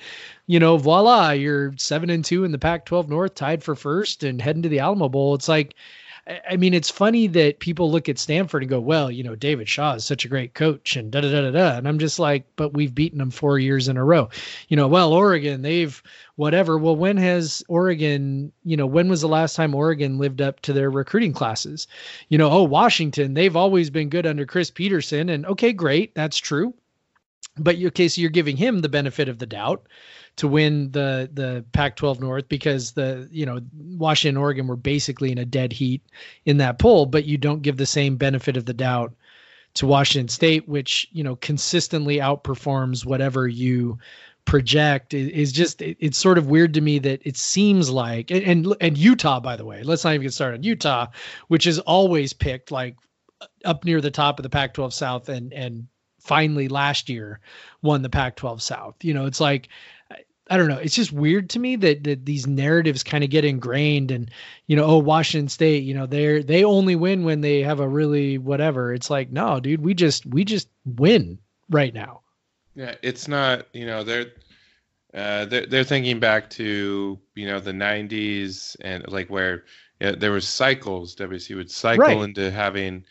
you know, voila, you're seven and two in the Pac 12 North, tied for first and heading to the Alamo Bowl. It's like, I mean, it's funny that people look at Stanford and go, well, you know, David Shaw is such a great coach and da da da da da. And I'm just like, but we've beaten them four years in a row. You know, well, Oregon, they've whatever. Well, when has Oregon, you know, when was the last time Oregon lived up to their recruiting classes? You know, oh, Washington, they've always been good under Chris Petersen. And okay, great. That's true. But okay, so you're giving him the benefit of the doubt to win the the Pac-12 North because the you know Washington Oregon were basically in a dead heat in that poll, but you don't give the same benefit of the doubt to Washington State, which you know consistently outperforms whatever you project. Is just it's sort of weird to me that it seems like and and Utah by the way let's not even get started. On Utah which is always picked like up near the top of the Pac-12 South and and finally last year won the Pac-12 South. You know it's like I don't know. It's just weird to me that, that these narratives kind of get ingrained and, you know, oh, Washington State, you know, they're, they only win when they have a really whatever. It's like, no, dude, we just, we just win right now. Yeah. It's not, you know, they're, uh, they're, they're thinking back to, you know, the nineties and like where yeah, there was cycles. WC would cycle right. into having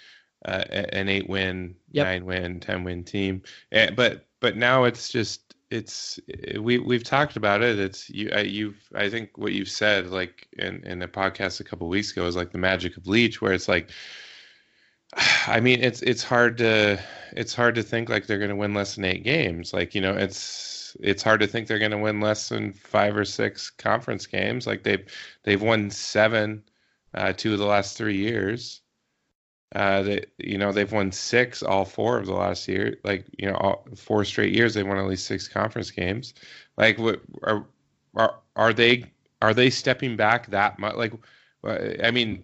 uh, an eight win, yep. nine win, 10 win team. And, but, but now it's just, it's eh, we we've talked about it. It's you you've I think what you've said like in in a podcast a couple weeks ago is like the magic of Leach, where it's like. I mean, it's it's hard to it's hard to think like they're going to win less than eight games. Like you know, it's it's hard to think they're going to win less than five or six conference games. Like they've they've won seven, uh, two of the last three years. Uh, they, you know, they've won six all four of the last year. Like, you know, all, four straight years they won at least six conference games. Like, what are are are they are they stepping back that much? Like, I mean,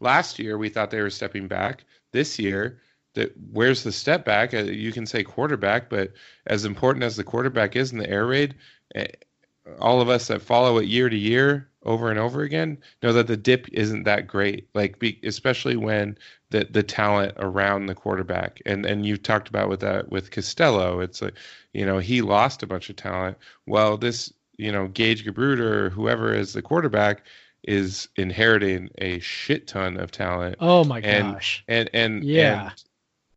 last year we thought they were stepping back. This year, that where's the step back? Uh, you can say quarterback, but as important as the quarterback is in the air raid, eh, all of us that follow it year to year over and over again know that the dip isn't that great like be, especially when the the talent around the quarterback and and you've talked about with that with Costello it's like you know he lost a bunch of talent. Well this you know Gage Gubrud or whoever is the quarterback is inheriting a shit ton of talent. Oh my and, gosh. and and yeah. and,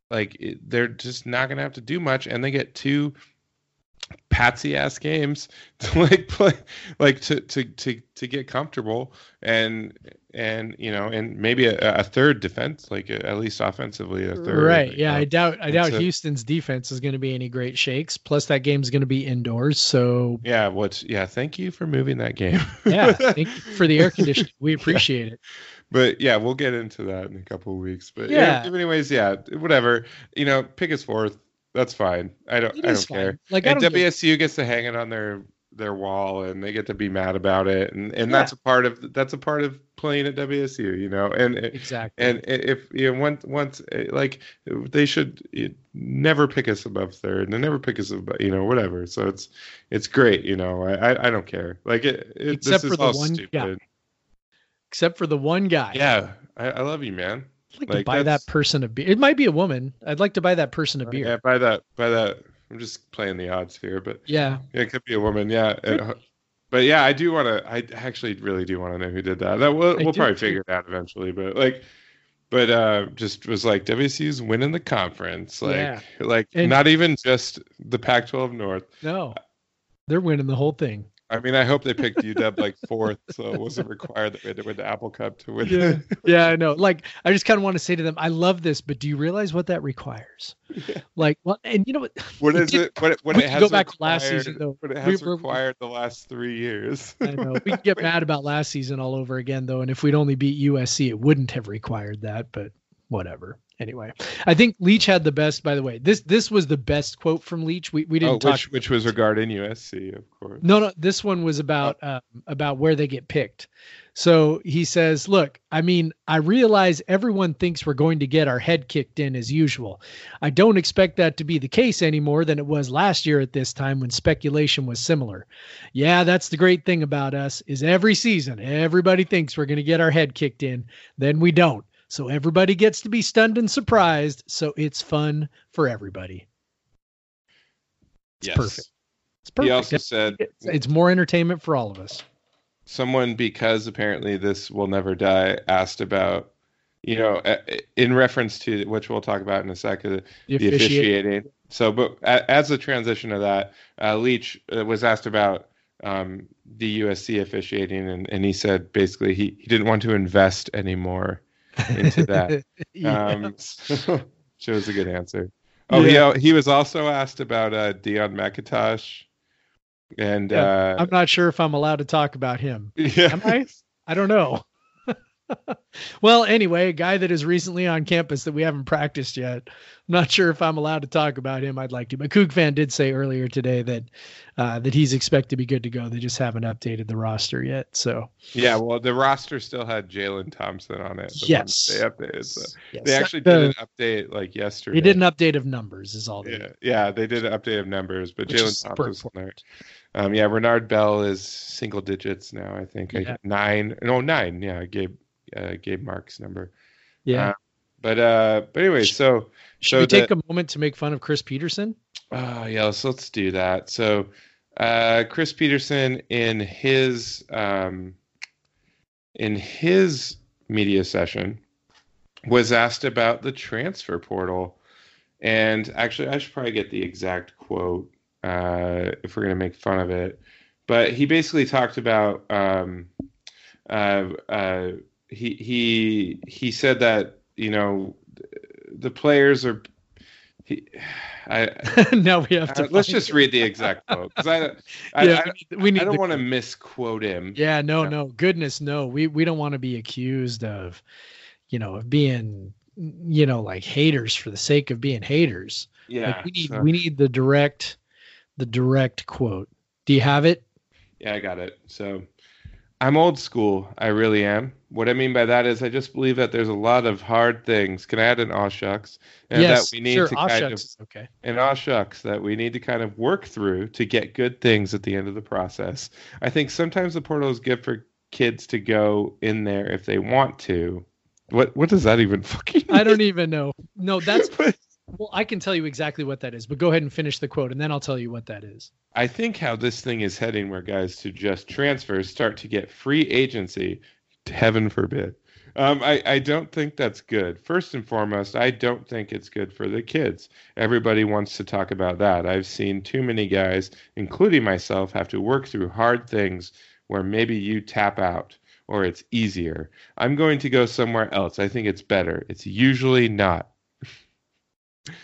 like they're just not going to have to do much and they get two patsy ass games to like play like to to to to get comfortable and and you know and maybe a, a third defense like a, at least offensively a third. Right. Yeah uh, i doubt i doubt houston's defense is going to be any great shakes. Plus that game's going to be indoors so yeah what's yeah thank you for moving that game. Yeah thank you for the air conditioning. We appreciate yeah. it. But yeah we'll get into that in a couple of weeks. But yeah. yeah. anyways yeah whatever. You know pick us fourth that's fine. I don't. I don't care. Like and WSU get... gets to hang it on their their wall, and they get to be mad about it, and and yeah. that's a part of that's a part of playing at WSU, you know. And exactly. And if you know, once once eh, like they should never pick us above third, and never pick us above, you know, whatever. So it's it's great, you know. I I don't care. Like it. it Except for the one stupid. guy. Except for the one guy. Yeah, I, I love you, man. I'd like, like to buy that person a beer. It might be a woman. I'd like to buy that person a beer. Yeah, buy that. Buy that. I'm just playing the odds here, but yeah, yeah it could be a woman. Yeah, but yeah, I do want to. I actually really do want to know who did that. That we'll, we'll probably too. figure it out eventually. But like, but uh, just was like WSU's winning the conference. Like, yeah. like and, not even just the Pac-12 North. No, they're winning the whole thing. I mean, I hope they picked UW like fourth, so it wasn't required that we had to win the Apple Cup to win. Yeah, yeah, I know. Like, I just kind of want to say to them, I love this, but do you realize what that requires? Yeah. Like, well, and you know what? What is it? What, what it has go back required, last season though. What it has we, required the last three years. I know. We can get mad about last season all over again though, and if we'd only beat USC, it wouldn't have required that. But whatever anyway, I think Leach had the best. By the way, this this was the best quote from Leach. We we didn't oh, talk. Which, which was regarding USC, of course. No, no, this one was about oh. um, about where they get picked. So he says, "Look, I mean, I realize everyone thinks we're going to get our head kicked in as usual. I don't expect that to be the case any more than it was last year at this time when speculation was similar. Yeah, that's the great thing about us is every season everybody thinks we're going to get our head kicked in, then we don't. So everybody gets to be stunned and surprised. So it's fun for everybody. It's yes. perfect. It's perfect. He also said it's, it's more entertainment for all of us. Someone, because apparently this will never die, asked about you know, uh, in reference to which we'll talk about in a second, The the officiating. So, but as a transition of that, uh, Leach uh, was asked about um, the USC officiating, and, and he said basically he, he didn't want to invest anymore into that. Yeah. Um, so, shows a good answer. Oh, he he was also asked about uh, Deon McIntosh, and Yeah, uh, I'm not sure if I'm allowed to talk about him. yeah, Am I? I don't know. Well, anyway, a guy that is recently on campus that we haven't practiced yet. I'm not sure if I'm allowed to talk about him. I'd like to, but Coug fan did say earlier today that uh, that he's expected to be good to go. They just haven't updated the roster yet. So yeah. Well, the roster still had Jalen Thompson on it. Yes. they updated. So yes. they actually did an update like yesterday. He did an update of numbers, is all. They Yeah, did. yeah, they did an update of numbers, but Jalen super Thompson's on there. Um, yeah, Renard Bell is single digits now. I think Yeah. nine. No, nine. Yeah, Gabe, uh, Gabe Mark's number. Yeah. Uh, But uh, but anyway, so Should so we take a moment to make fun of Chris Petersen? uh, yeah, let's let's do that. So uh, Chris Petersen in his um, in his media session was asked about the transfer portal, and actually, I should probably get the exact quote uh, if we're going to make fun of it. But he basically talked about um, uh, uh, he he he said that you know the players are. He, I, now we have to. uh, let's just read the exact quote because I, I, Yeah, I, we need, I don't want to misquote him. Yeah, no, Yeah. no, goodness, no. We we don't want to be accused of, you know, of being, you know, like haters for the sake of being haters. Yeah, Like, we need so- we need the direct, the direct quote. Do you have it? yeah, I got it. So I'm old school. I really am. What I mean by that is I just believe that there's a lot of hard things. Can I add an aw shucks? And yes, that we need sure. to kind of okay. and aw shucks that we need to kind of work through to get good things at the end of the process. I think sometimes the portal is good for kids to go in there if they want to. What what does that even fucking I don't even know. No, that's But well. I can tell you exactly what that is, but go ahead and finish the quote, and then I'll tell you what that is. I think how this thing is heading, where guys to just transfers start to get free agency, heaven forbid. Um, I, I don't think that's good. First and foremost, I don't think it's good for the kids. Everybody wants to talk about that. I've seen too many guys, including myself, have to work through hard things where maybe you tap out or it's easier. I'm going to go somewhere else. I think it's better. It's usually not.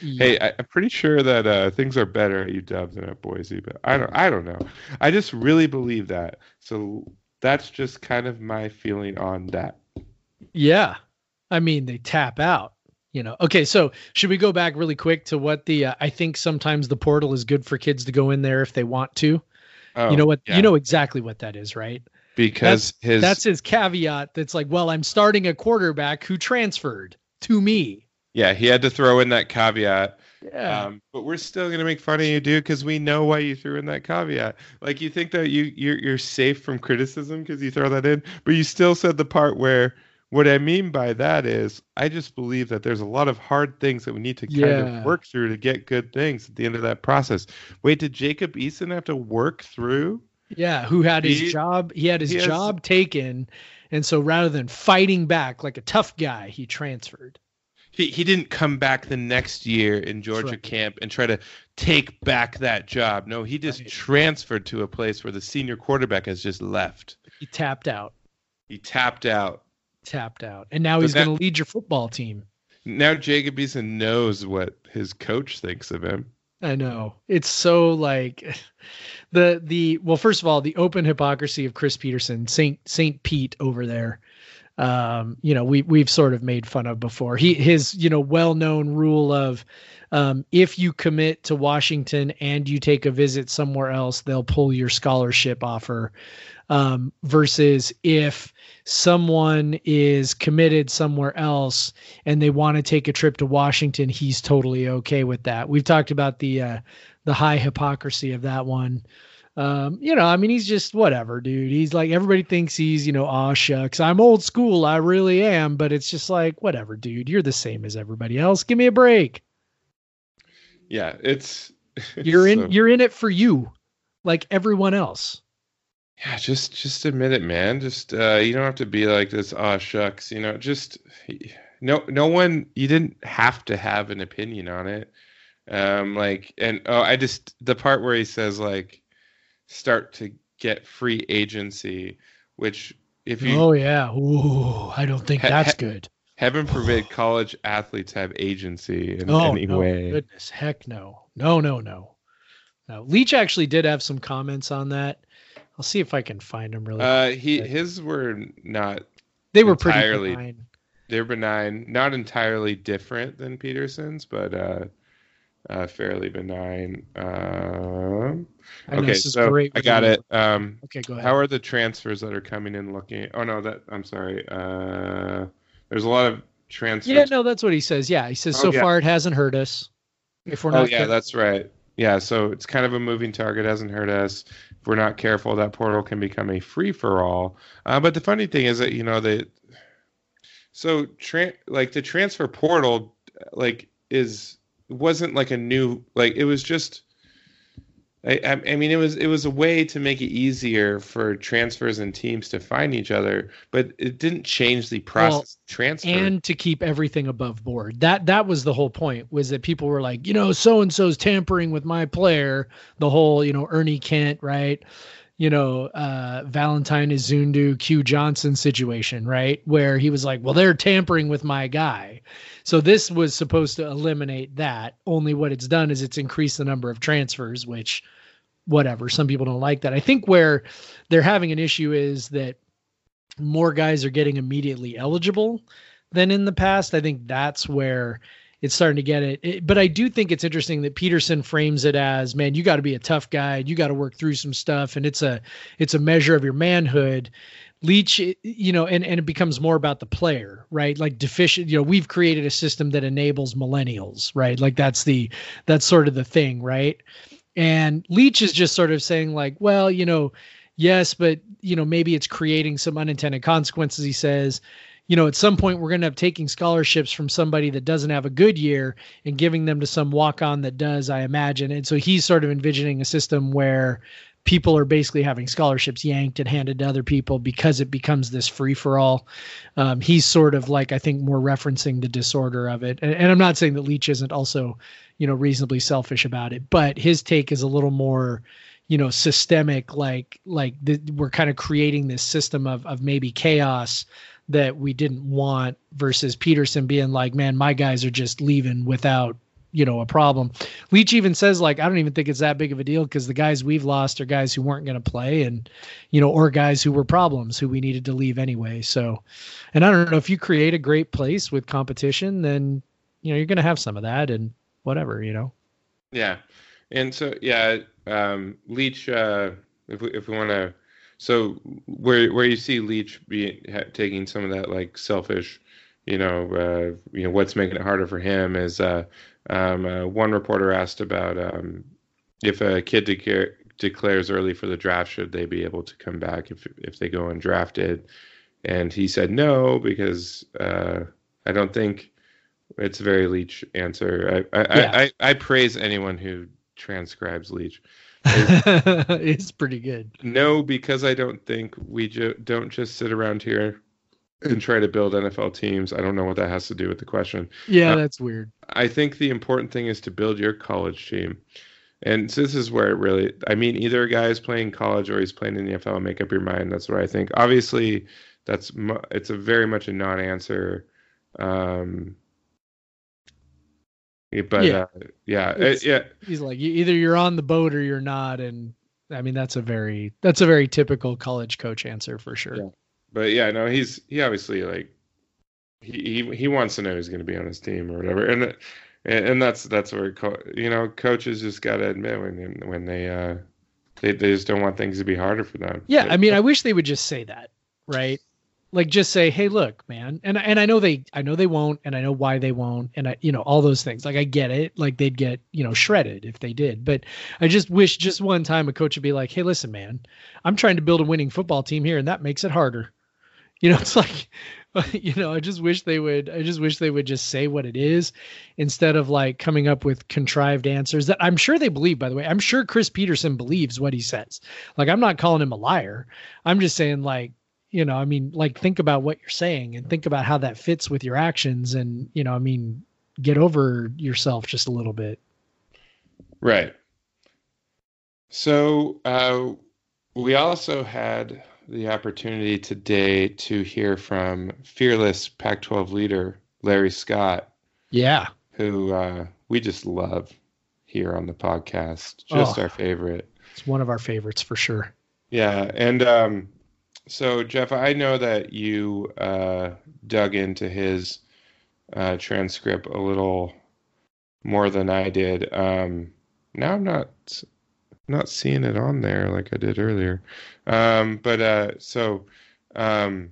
Hey, I, I'm pretty sure that uh, things are better at UW than at Boise, but I don't. I don't know. I just really believe that. So that's just kind of my feeling on that. Yeah. I mean, they tap out, you know. Okay, so should we go back really quick to what the uh, I think sometimes the portal is good for kids to go in there if they want to. Oh, you know what? yeah. You know exactly what that is, right? because his That's his caveat. That's like, well, I'm starting a quarterback who transferred to me. yeah, he had to throw in that caveat. Yeah. Um, but we're still gonna make fun of you, dude, because we know why you threw in that caveat. Like you think that you you're you're safe from criticism because you throw that in, but you still said the part where what I mean by that is I just believe that there's a lot of hard things that we need to kind Yeah. of work through to get good things at the end of that process. Wait, did Jacob Eason have to work through? yeah. Who had his he- job? He had his he has- job taken, and so rather than fighting back like a tough guy, he transferred. He he didn't come back the next year in Georgia right. camp and try to take back that job. No, he just Right. transferred to a place where the senior quarterback has just left. He tapped out. He tapped out. Tapped out, and now he's going to lead your football team. Now Jacob Eason knows what his coach thinks of him. I know. It's so like the the well, first of all, the open hypocrisy of Chris Petersen, Saint Saint Pete over there. Um, you know, we we've sort of made fun of before. He his, you know, well-known rule of um, if you commit to Washington and you take a visit somewhere else, they'll pull your scholarship offer. Um, versus if someone is committed somewhere else and they want to take a trip to Washington, he's totally okay with that. We've talked about the uh, the high hypocrisy of that one. Um, you know, I mean, he's just whatever, dude. He's like everybody thinks he's, you know, aw shucks, I'm old school, I really am, but it's just like whatever, dude. You're the same as everybody else. Give me a break. Yeah, it's You're in so- you're in it for you, like everyone else. yeah, just just admit it, man. Just uh, you don't have to be like this. Ah, shucks. You know, just no no one you didn't have to have an opinion on it. Um, like and oh, I just the part where he says like start to get free agency, which if you oh yeah, ooh, I don't think Ha- that's ha- good. heaven forbid college athletes have agency in Oh any no, way. goodness, heck no, no, no, no. No, Leach actually did have some comments on that. I'll see if I can find them really. Uh, he his were not they were pretty benign. they're benign, not entirely different than Petersen's, but uh, uh fairly benign. Um, okay, this is so great. I got it. Um, Okay, go ahead. how are the transfers that are coming in looking? Oh no, that I'm sorry. Uh, there's a lot of transfers. yeah, no, that's what he says. Yeah, he says Oh, so yeah. far it hasn't hurt us. If we're oh not, yeah, careful- that's right. Yeah, so it's kind of a moving target. Hasn't hurt us. If we're not careful, that portal can become a free for all. Uh, but the funny thing is that you know they, so tra- like the transfer portal, like is wasn't like a new like it was just. I, I I mean, it was it was a way to make it easier for transfers and teams to find each other, but it didn't change the process of transfer. and to keep everything above board. That that was the whole point. Was that people were like, you know, so and so's tampering with my player. The whole, you know, Ernie Kent, right? You know, uh, Valentine Izundu, Q Johnson situation, right? Where he was like, well, they're tampering with my guy. So this was supposed to eliminate that. Only what it's done is it's increased the number of transfers, which whatever. Some people don't like that. I think where they're having an issue is that more guys are getting immediately eligible than in the past. I think that's where it's starting to get it. it but I do think it's interesting that Petersen frames it as, man, you got to be a tough guy. You got to work through some stuff, and it's a it's a measure of your manhood. Leach, you know, and, and it becomes more about the player, right? Like deficient, you know, we've created a system that enables millennials, right? Like that's the that's sort of the thing, right? And Leach is just sort of saying, like, well, you know, yes, but you know, maybe it's creating some unintended consequences. He says, you know, at some point we're going to have taking scholarships from somebody that doesn't have a good year and giving them to some walk on that does, I imagine. And so he's sort of envisioning a system where people are basically having scholarships yanked and handed to other people because it becomes this free for all. Um, he's sort of like, I think, more referencing the disorder of it. And, and I'm not saying that Leach isn't also, you know, reasonably selfish about it, but his take is a little more you know systemic like like the, we're kind of creating this system of of maybe chaos that we didn't want versus Petersen being like man my guys are just leaving without you know a problem. Leach even says like i don't even think it's that big of a deal because the guys we've lost are guys who weren't going to play and you know or guys who were problems who we needed to leave anyway. So and i don't know if you create a great place with competition then you know you're going to have some of that and whatever you know? Yeah, and so yeah, um, Leach. Uh, if we if we want to, so where where you see Leach be ha, taking some of that like selfish, you know, uh, you know what's making it harder for him is uh, um, uh, one reporter asked about um, if a kid declare, declares early for the draft, should they be able to come back if if they go undrafted? And he said no because uh, I don't think it's a very Leach answer. I I, Yeah. I, I, I praise anyone who transcribes Leach. it's pretty good No, because I don't think we ju- don't just sit around here and try to build NFL teams. I don't know what that has to do with the question. yeah Uh, that's weird I think the important thing is to build your college team. And so this is where it really, I mean, either a guy is playing college or he's playing in the NFL. Make up your mind. That's what I think. Obviously, that's mu- it's a very much a non-answer. Um, but Yeah. uh, yeah, it- yeah, he's like either you're on the boat or you're not and i mean that's a very that's a very typical college coach answer for sure Yeah. but yeah, no, he's he obviously like he he, he wants to know who's going to be on his team or whatever, and and, and that's that's where co- you know coaches just got to admit when when they uh they they just don't want things to be harder for them. yeah i mean i wish they would just say that right like just say hey look man and and i know they i know they won't and i know why they won't and i you know all those things. Like i get it. Like they'd get you know shredded if they did. But i just wish just one time a coach would be like hey listen man i'm trying to build a winning football team here and that makes it harder. You know it's like you know i just wish they would i just wish they would just say what it is instead of like coming up with contrived answers that i'm sure they believe by the way. I'm sure chris petersen believes what he says. Like i'm not calling him a liar. I'm just saying like you know, I mean, like think about what you're saying and think about how that fits with your actions, and you know, I mean, get over yourself just a little bit. Right. So uh, we also had the opportunity today to hear from fearless Pac-12 leader Larry Scott. Yeah. Who uh, we just love here on the podcast. Just Oh. our favorite. It's one of our favorites for sure. Yeah, and um, so Jeff, I know that you uh, dug into his uh, transcript a little more than I did. Um, now I'm not not seeing it on there like I did earlier. Um, but uh, so um,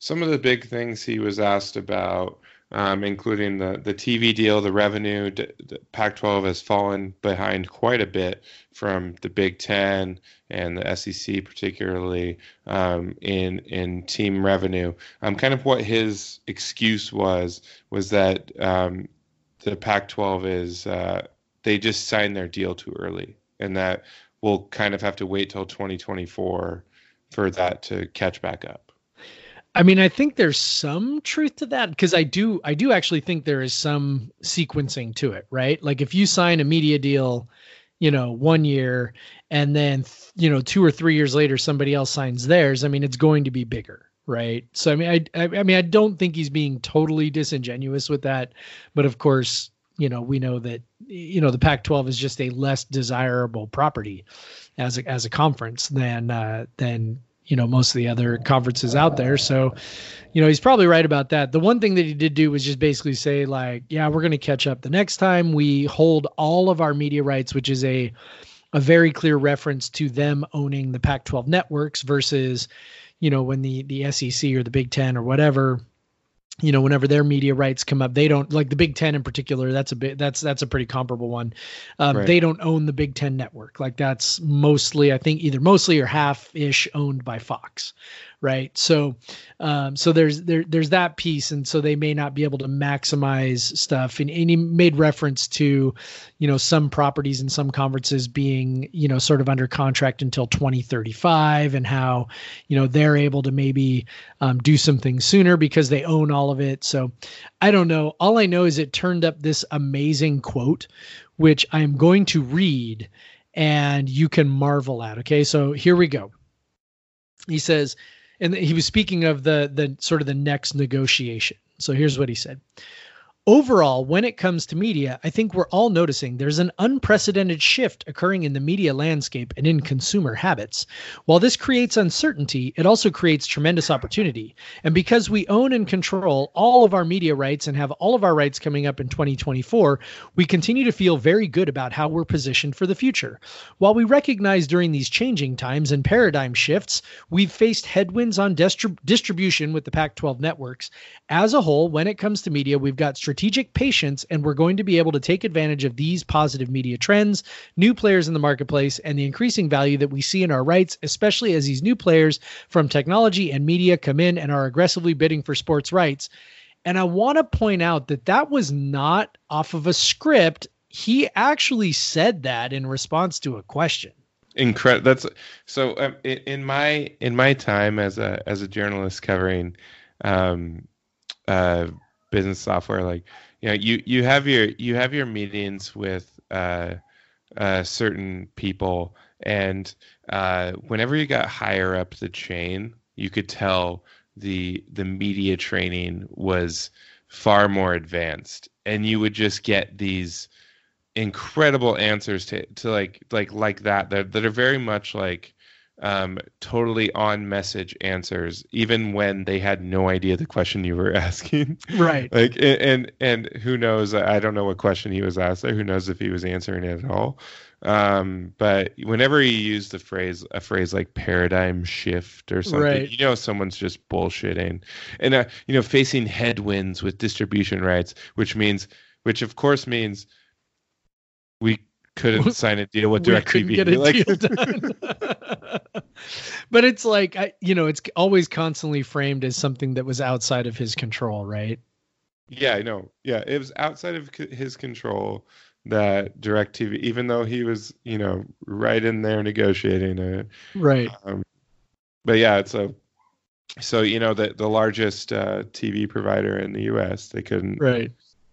some of the big things he was asked about, um, including the the TV deal, the revenue. The Pac-12 has fallen behind quite a bit from the Big Ten and the SEC, particularly um, in in team revenue. Um, kind of what his excuse was was that um, the Pac-12 is uh, they just signed their deal too early, and that we'll kind of have to wait till 2024 for that to catch back up. I mean, I think there's some truth to that because I do I do actually think there is some sequencing to it, right? Like if you sign a media deal, you know, one year and then you know, 2 or 3 years later somebody else signs theirs, I mean, it's going to be bigger, right? So I mean, I I, I mean, I don't think he's being totally disingenuous with that, but of course, you know, we know that you know, the Pac-12 is just a less desirable property as a as a conference than uh than you know most of the other conferences out there. So you know he's probably right about that. The one thing that he did do was just basically say like yeah we're going to catch up the next time we hold all of our media rights which is a a very clear reference to them owning the Pac-12 networks versus you know when the the SEC or the Big 10 or whatever you know whenever their media rights come up they don't like the big 10 in particular that's a bit that's that's a pretty comparable one. Um, Right. they don't own the big 10 network. Like that's mostly i think either mostly or half ish owned by fox right? So um, so there's there there's that piece and so they may not be able to maximize stuff. And, and he made reference to you know some properties and some conferences being you know sort of under contract until 2035 and how you know they're able to maybe um, do some things sooner because they own all of it. So i don't know. All i know is it turned up this amazing quote which i'm going to read and you can marvel at okay? So here we go. He says and he was speaking of the the sort of the next negotiation. So here's what he said Overall, when it comes to media, I think we're all noticing there's an unprecedented shift occurring in the media landscape and in consumer habits. While this creates uncertainty, it also creates tremendous opportunity. And because we own and control all of our media rights and have all of our rights coming up in 2024, we continue to feel very good about how we're positioned for the future. While we recognize during these changing times and paradigm shifts, we've faced headwinds on distrib- distribution with the Pac 12 networks. As a whole, when it comes to media, we've got strategic patience and we're going to be able to take advantage of these positive media trends, new players in the marketplace, and the increasing value that we see in our rights, especially as these new players from technology and media come in and are aggressively bidding for sports rights. And I want to point out that that was not off of a script. He actually said that in response to a question. Incredible. That's so. Um, in my in my time as a as a journalist covering um, uh, business software, like you know, you you have your you have your meetings with uh, uh, certain people, and uh, whenever you got higher up the chain, you could tell the the media training was far more advanced, and you would just get these incredible answers to to like like like that that that are very much like um totally on message answers even when they had no idea the question you were asking Right. like a- and and who knows i don't know what question he was asked there who knows if he was answering it at all um but whenever he used the phrase a phrase like paradigm shift or something Right. you know someone's just bullshitting and uh, you know facing headwinds with distribution rights which means which of course means we couldn't sign a deal with couldn't DirecTV. get a Like- deal done. but it's like I, you know, it's always constantly framed as something that was outside of his control, right? Yeah, I know. Yeah, it was outside of his control that DirecTV, even though he was, you know, right in there negotiating it. Right. Um, but yeah, it's a so you know the the largest uh, TV provider in the U.S. They couldn't Right.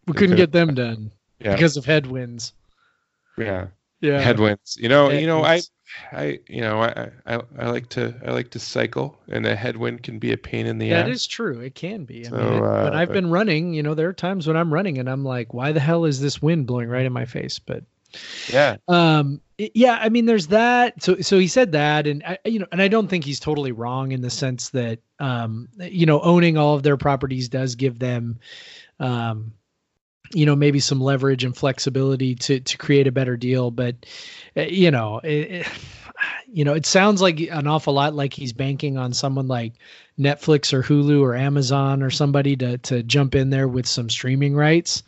We couldn't could- get them done yeah because of headwinds. Yeah Yeah. headwinds. You know you know I I you know I, I I like to I like to cycle and a headwind can be a pain in the That ass. That is true. It can be. I So, mean, it- when uh, I've been running, you know, there are times when I'm running and I'm like, why the hell is this wind blowing right in my face? But yeah um, yeah, I mean, there's that. So, so he said that, and I, you know, and I don't think he's totally wrong in the sense that, um, you know, owning all of their properties does give them, um, you know, maybe some leverage and flexibility to to create a better deal. But, uh, you know, it, it, you know, it sounds like an awful lot like he's banking on someone like Netflix or Hulu or Amazon or somebody to to jump in there with some streaming rights,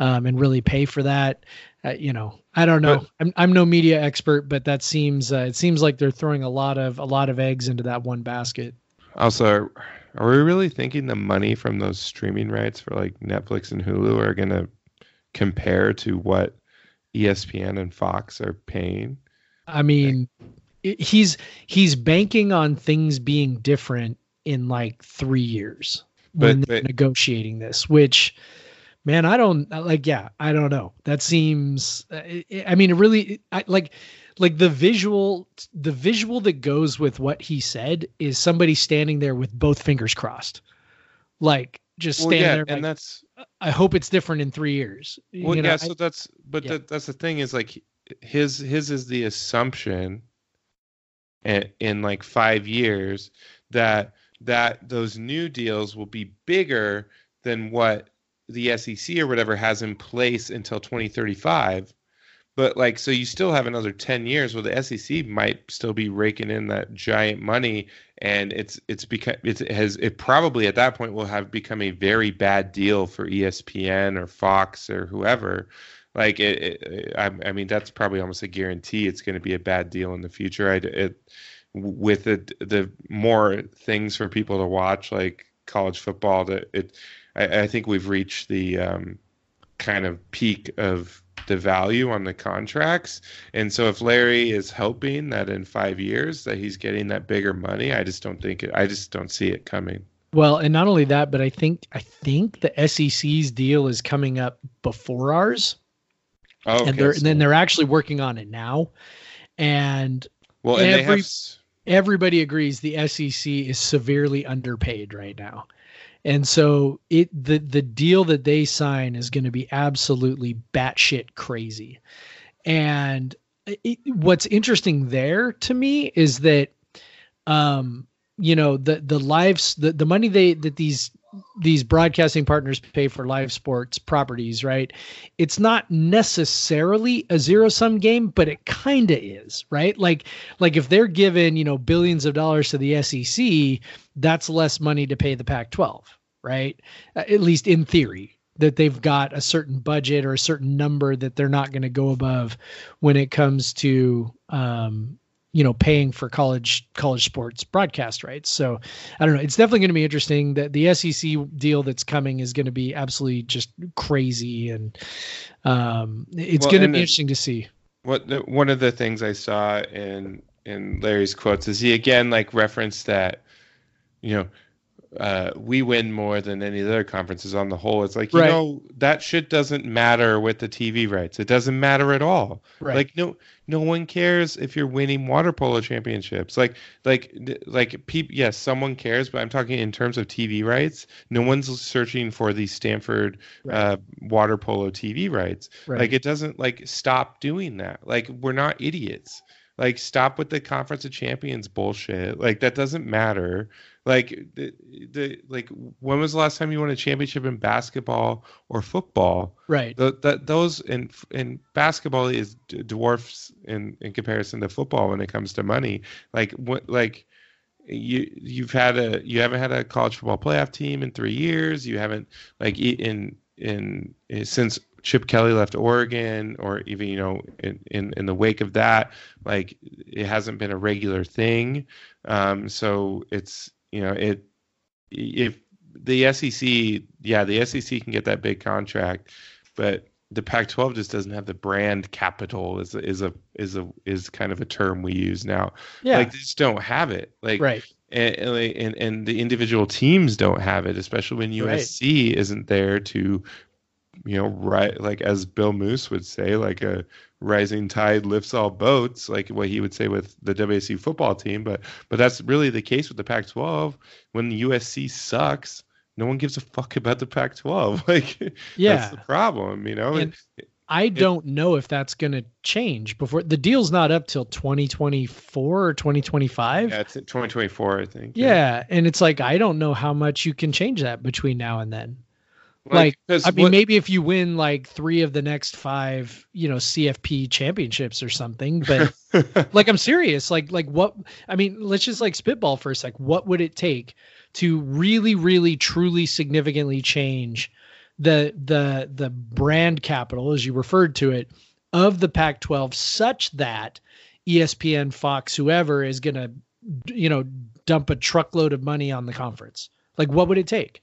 um, and really pay for that. Uh, you know, I don't know. But- I'm I'm no media expert, but that seems uh, it seems like they're throwing a lot of a lot of eggs into that one basket. Also, are we really thinking the money from those streaming rights for like Netflix and Hulu are going to compare to what ESPN and Fox are paying? I mean, he's he's banking on things being different in like three years when But- they're but- negotiating this. Which, man, I don't like. Yeah, I don't know. That seems. I I mean, it really I, like like the visual the visual that goes with what he said is somebody standing there with both fingers crossed, like just Well, standing yeah, there. and like, that's I hope it's different in three years. well, You know, yeah. I- So that's but yeah. that, that's the thing is like his his is the assumption, in, in like five years that that those new deals will be bigger than what the SEC or whatever has in place until 2035. But like, so you still have another 10 years where the SEC might still be raking in that giant money, and it's it's become it has it probably at that point will have become a very bad deal for ESPN or Fox or whoever. Like it, it I, I mean, that's probably almost a guarantee. It's going to be a bad deal in the future. I it with the the more things for people to watch, like college football, that it I, I think we've reached the um, kind of peak of the value on the contracts. And so if Larry is hoping that in five years that he's getting that bigger money, I just don't think it. I just don't see it coming. Well, and not only that, but I think I think the SEC's deal is coming up before ours, Oh, and they're and then they're actually working on it now. And well, and every- have. everybody agrees the SEC is severely underpaid right now. And so it the the deal that they sign is going to be absolutely batshit crazy. And it, what's interesting there to me is that um you know the the lives the, the money they that these these broadcasting partners pay for live sports properties right? It's not necessarily a zero sum game but it kind of is right? Like like if they're given you know billions of dollars to the SEC that's less money to pay the Pac 12 right? Uh, at least in theory that they've got a certain budget or a certain number that they're not going to go above when it comes to um, you know paying for college college sports broadcast rights. So i don't know. It's definitely going to be interesting. That the sec deal that's coming is going to be absolutely just crazy and um, it's Well, going to be interesting to see. What the, one of the things I saw in in Larry's quotes is he again like referenced that, you know, uh, we win more than any of the other conferences on the whole. It's like you Right. know that shit doesn't matter with the TV rights. It doesn't matter at all. right Like no no one cares if you're winning water polo championships. Like like like people yes, someone cares, but I'm talking in terms of TV rights. No one's searching for the Stanford Right. uh, water polo TV rights. right Like it doesn't like stop doing that. Like we're not idiots. Like stop with the conference of champions bullshit. Like that doesn't matter. Like the, the like when was the last time you won a championship in basketball or football? right Th that those in in basketball is dwarfs in in comparison to football when it comes to money. Like what like you you've had a you haven't had a college football playoff team in three years. You haven't like in in, in since Chip Kelly left Oregon, or even you know in, in in the wake of that, like it hasn't been a regular thing. Um, so it's you know it if the SEC, yeah, the SEC can get that big contract, but the Pac-12 just doesn't have the brand capital. is a, is a is a is kind of a term we use now. yeah Like they just don't have it. Like right and, and and the individual teams don't have it, especially when USC right. isn't there to, you know, right like as Bill Moos would say, like a rising tide lifts all boats, like what he would say with the WSU football team. But but that's really the case with the Pac-12. When the USC sucks, no one gives a fuck about the Pac-12. Like, yeah, that's the problem, you know. And, I don't know if that's going to change before the deal's not up till 2024 or 2025. Yeah, it's 2024, I think. Yeah. yeah. And it's like, I don't know how much you can change that between now and then. Like, like I mean, what, maybe if you win like three of the next five, you know, CFP championships or something, but like, I'm serious. Like, like what, I mean, let's just like spitball for a sec. What would it take to really, really, truly significantly change the the the brand capital, as you referred to it, of the Pac-12, such that ESPN, Fox, whoever is going to, you know, dump a truckload of money on the conference. Like, what would it take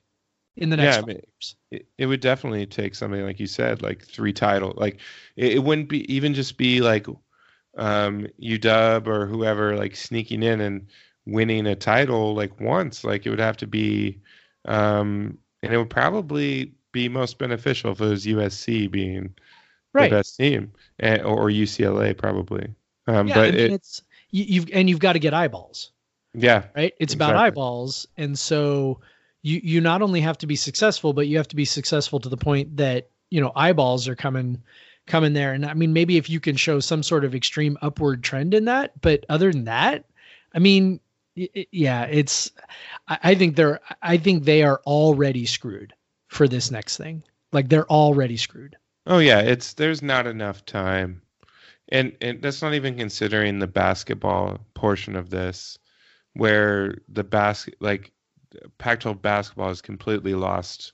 in the next yeah, I mean, years? It, it, would definitely take something like you said, like three title. Like, it, it wouldn't be even just be like um, UW or whoever like sneaking in and winning a title like once. Like, it would have to be, um, and it would probably be most beneficial if it was USC being right. the best team, and, or UCLA probably. Um, yeah, but it, it's you, have and you've got to get eyeballs. Yeah, right. It's exactly. about eyeballs, and so you you not only have to be successful, but you have to be successful to the point that you know eyeballs are coming coming there. And I mean, maybe if you can show some sort of extreme upward trend in that, but other than that, I mean, it, yeah, it's. I, I think they're. I think they are already screwed for this next thing. Like they're already screwed. Oh yeah, it's there's not enough time. And and that's not even considering the basketball portion of this where the basket like Pac-12 basketball has completely lost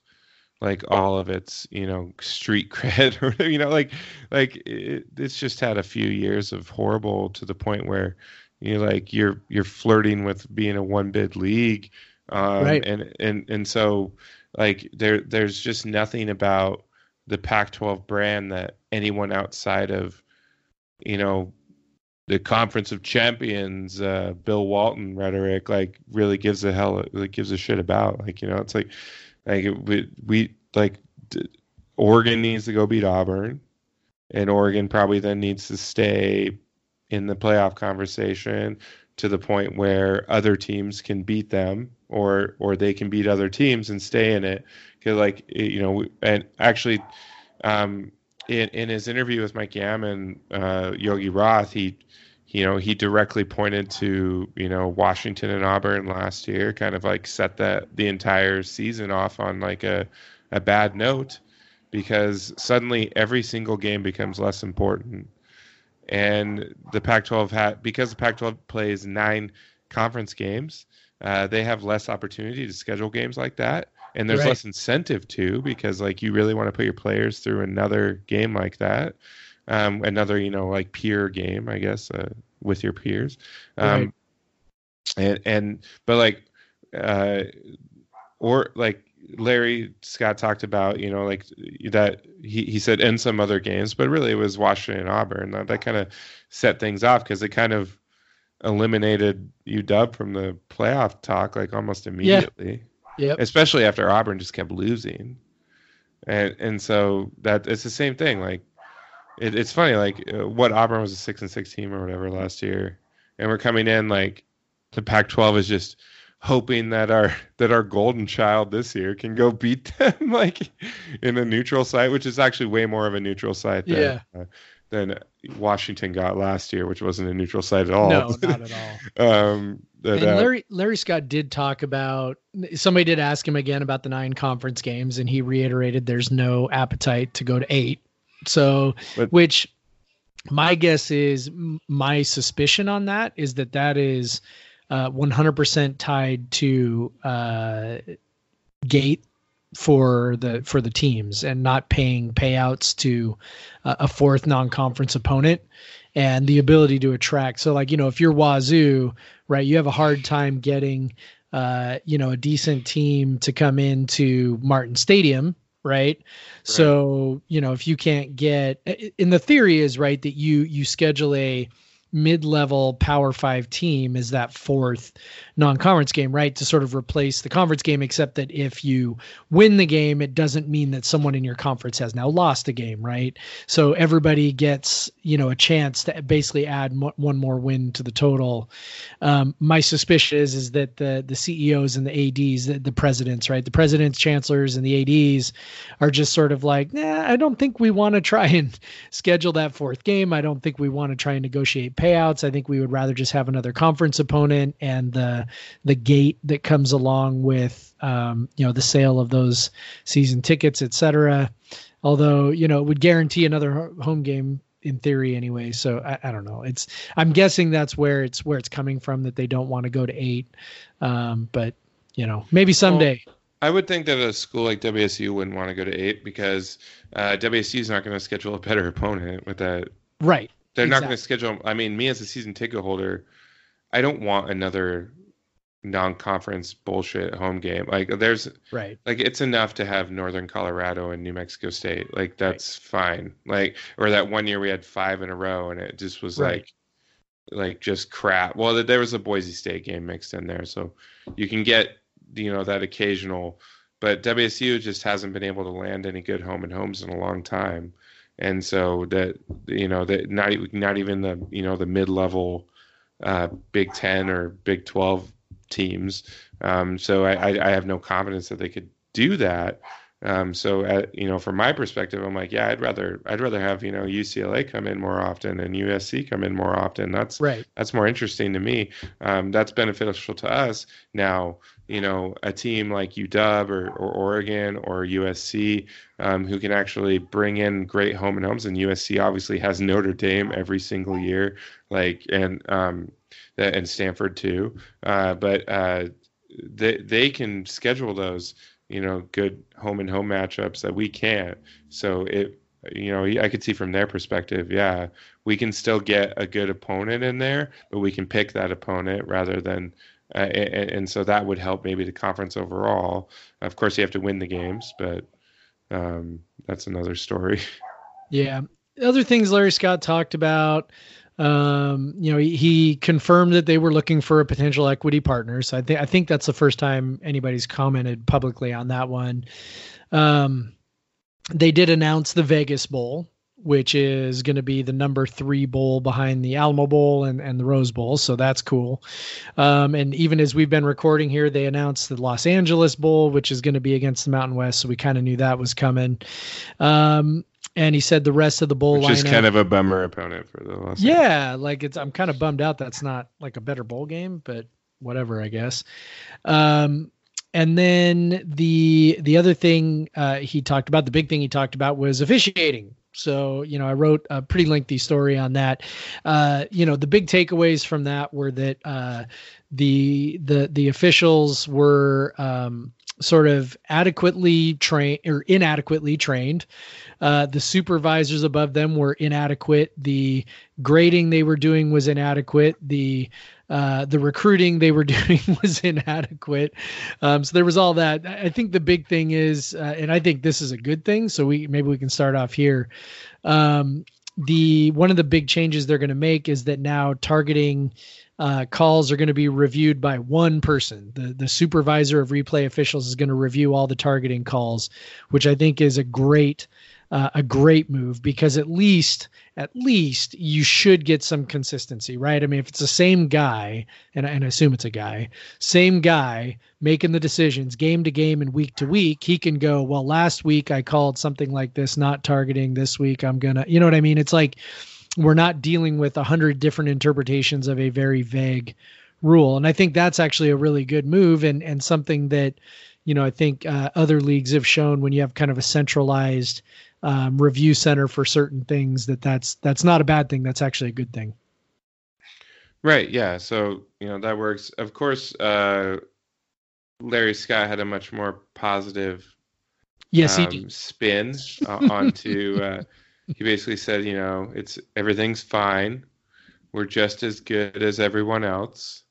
like all of its you know street cred or you know like like it, it's just had a few years of horrible to the point where you know like you're you're flirting with being a one bid league um, right. and and and so like there there's just nothing about the Pac-12 brand that anyone outside of you know the conference of champions uh, bill walton rhetoric like really gives a hell like gives a shit about like you know it's like like we, we like oregon needs to go beat auburn and oregon probably then needs to stay in the playoff conversation to the point where other teams can beat them or or they can beat other teams and stay in it. Because like you know and actually um, in in his interview with Mike Yam and, uh, Yogi Roth, he you know he directly pointed to you know Washington and Auburn last year, kind of like set that the entire season off on like a a bad note because suddenly every single game becomes less important. And the Pac-12 had because the Pac-12 plays nine conference games uh, they have less opportunity to schedule games like that and there's right. less incentive too because like you really want to put your players through another game like that um, another you know like peer game i guess uh, with your peers um, right. and and but like uh, or like larry scott talked about you know like that he, he said in some other games but really it was washington and auburn that, that kind of set things off because it kind of eliminated UW from the playoff talk like almost immediately. Yep. Especially after Auburn just kept losing. And and so that it's the same thing. Like it, it's funny. Like uh, what Auburn was a six and six team or whatever last year, and we're coming in like the Pac-12 is just hoping that our that our golden child this year can go beat them like in a neutral site, which is actually way more of a neutral site than yeah. uh, than Washington got last year, which wasn't a neutral site at all. No, not at all. um, and uh, Larry Larry Scott did talk about somebody did ask him again about the nine conference games, and he reiterated there's no appetite to go to eight. So, but, which my guess is my suspicion on that is that that is uh, 100% tied to uh, gate for the for the teams and not paying payouts to uh, a fourth non-conference opponent and the ability to attract so like you know if you're Wazzu right you have a hard time getting uh, you know a decent team to come into martin stadium right? right? So, you know, if you can't get in the theory is right that you you schedule a mid-level Power Five team is that fourth non-conference game, right? To sort of replace the conference game, except that if you win the game, it doesn't mean that someone in your conference has now lost a game, right? So everybody gets you know a chance to basically add one more win to the total. Um, my suspicion is is that the the CEOs and the ads, the, the presidents, right, the presidents, chancellors, and the ads are just sort of like, nah, I don't think we want to try and schedule that fourth game. I don't think we want to try and negotiate payouts. I think we would rather just have another conference opponent and the the gate that comes along with um, you know the sale of those season tickets, etc. Although you know it would guarantee another home game in theory anyway. So I, I, don't know. It's I'm guessing that's where it's where it's coming from that they don't want to go to eight. Um, but you know maybe someday. Well, I would think that a school like WSU wouldn't want to go to eight because uh, WSU is not going to schedule a better opponent with that. Right. They're exactly. not going to schedule. I mean, me as a season ticket holder, I don't want another non-conference bullshit home game. Like there's right. Like it's enough to have Northern Colorado and New Mexico State. Like that's right. fine. Like or that one year we had five in a row and it just was right. like like just crap. Well, there was a Boise State game mixed in there, so you can get you know that occasional. But WSU just hasn't been able to land any good home and homes in a long time, and so that you know that not not even the you know the mid level uh, Big Ten or Big Twelve teams. Um, so I, I have no confidence that they could do that. Um, so at, uh, you know, from my perspective, I'm like, yeah, I'd rather I'd rather have you know UCLA come in more often and USC come in more often. That's right. That's more interesting to me. Um, that's beneficial to us. Now, you know, a team like UW or, or Oregon or USC um, who can actually bring in great home and homes, and USC obviously has Notre Dame every single year, like and um, and Stanford too. Uh, but uh, they they can schedule those you know good home and home matchups that we can't. So it you know I could see from their perspective, yeah, we can still get a good opponent in there, but we can pick that opponent rather than. Uh, and, and, so that would help maybe the conference overall. Of course, you have to win the games, but um, that's another story. Yeah. Other things Larry Scott talked about um, you know, he, he, confirmed that they were looking for a potential equity partner. So I think I think that's the first time anybody's commented publicly on that one. Um, they did announce the Vegas Bowl, which is going to be the number three bowl behind the Alamo Bowl and, and the Rose Bowl. So that's cool. Um, and even as we've been recording here, they announced the Los Angeles Bowl, which is going to be against the Mountain West. So we kind of knew that was coming. Um, and he said the rest of the bowl Which is kind of a bummer opponent for the Los Angeles. Yeah, like it's I'm kind of bummed out that's not like a better bowl game, but whatever, I guess. Um, and then the the other thing uh, he talked about, the big thing he talked about was officiating. So you know, I wrote a pretty lengthy story on that. Uh, you know, the big takeaways from that were that uh, the the the officials were um, sort of adequately trained or inadequately trained. Uh, the supervisors above them were inadequate. The grading they were doing was inadequate. The uh, the recruiting they were doing was inadequate. Um, so there was all that. I think the big thing is, uh, and I think this is a good thing. So we maybe we can start off here. Um, the one of the big changes they're going to make is that now targeting uh, calls are going to be reviewed by one person. The the supervisor of replay officials is going to review all the targeting calls, which I think is a great uh, a great move because at least at least you should get some consistency, right? I mean, if it's the same guy, and, and I assume it's a guy, same guy making the decisions game to game and week to week, he can go, well, last week I called something like this, not targeting. This week I'm gonna, you know what I mean? It's like we're not dealing with a hundred different interpretations of a very vague rule, and I think that's actually a really good move and and something that you know I think uh, other leagues have shown when you have kind of a centralized um, review center for certain things that that's that's not a bad thing that's actually a good thing right yeah so you know that works of course uh, larry scott had a much more positive yes um, he did. spin uh, onto uh, he basically said you know it's everything's fine we're just as good as everyone else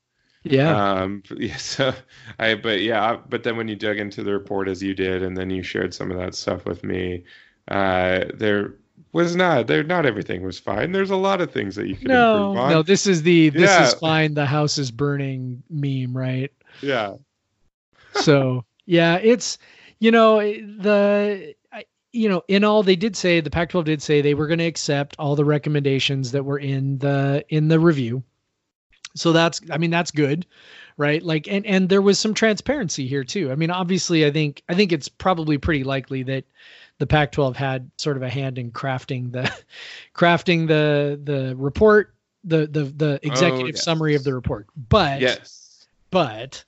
yeah. Um, yeah. So I, but yeah, but then when you dug into the report as you did, and then you shared some of that stuff with me, uh, there was not. There, not everything was fine. There's a lot of things that you can no, improve on. no. This is the this Yeah. is fine. The house is burning meme, right? Yeah, so yeah, it's you know the you know in all they did say the Pac-12 did say they were going to accept all the recommendations that were in the in the review. So that's I mean that's good, right? Like and and there was some transparency here too. I mean obviously I think I think it's probably pretty likely that the Pac-12 had sort of a hand in crafting the crafting the the report the the the executive yes. summary of the report. But yes, but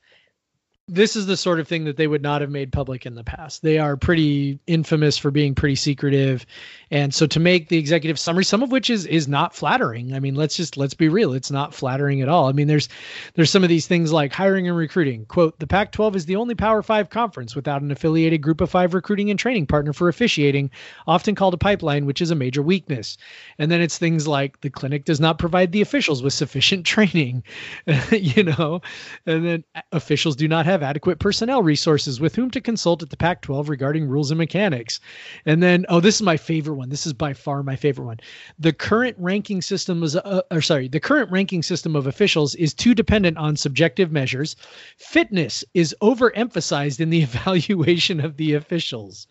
this is the sort of thing that they would not have made public in the past. They are pretty infamous for being pretty secretive. And so to make the executive summary, some of which is is not flattering. I mean, let's just let's be real, it's not flattering at all. I mean, there's there's some of these things like hiring and recruiting. Quote, the Pac-12 is the only Power 5 conference without an affiliated group of 5 recruiting and training partner for officiating, often called a pipeline, which is a major weakness. And then it's things like the clinic does not provide the officials with sufficient training, you know, and then officials do not have adequate personnel resources with whom to consult at the Pac 12 regarding rules and mechanics. And then, oh, this is my favorite one. This is by far my favorite one. The current ranking system is, uh, or sorry, the current ranking system of officials is too dependent on subjective measures. Fitness is overemphasized in the evaluation of the officials.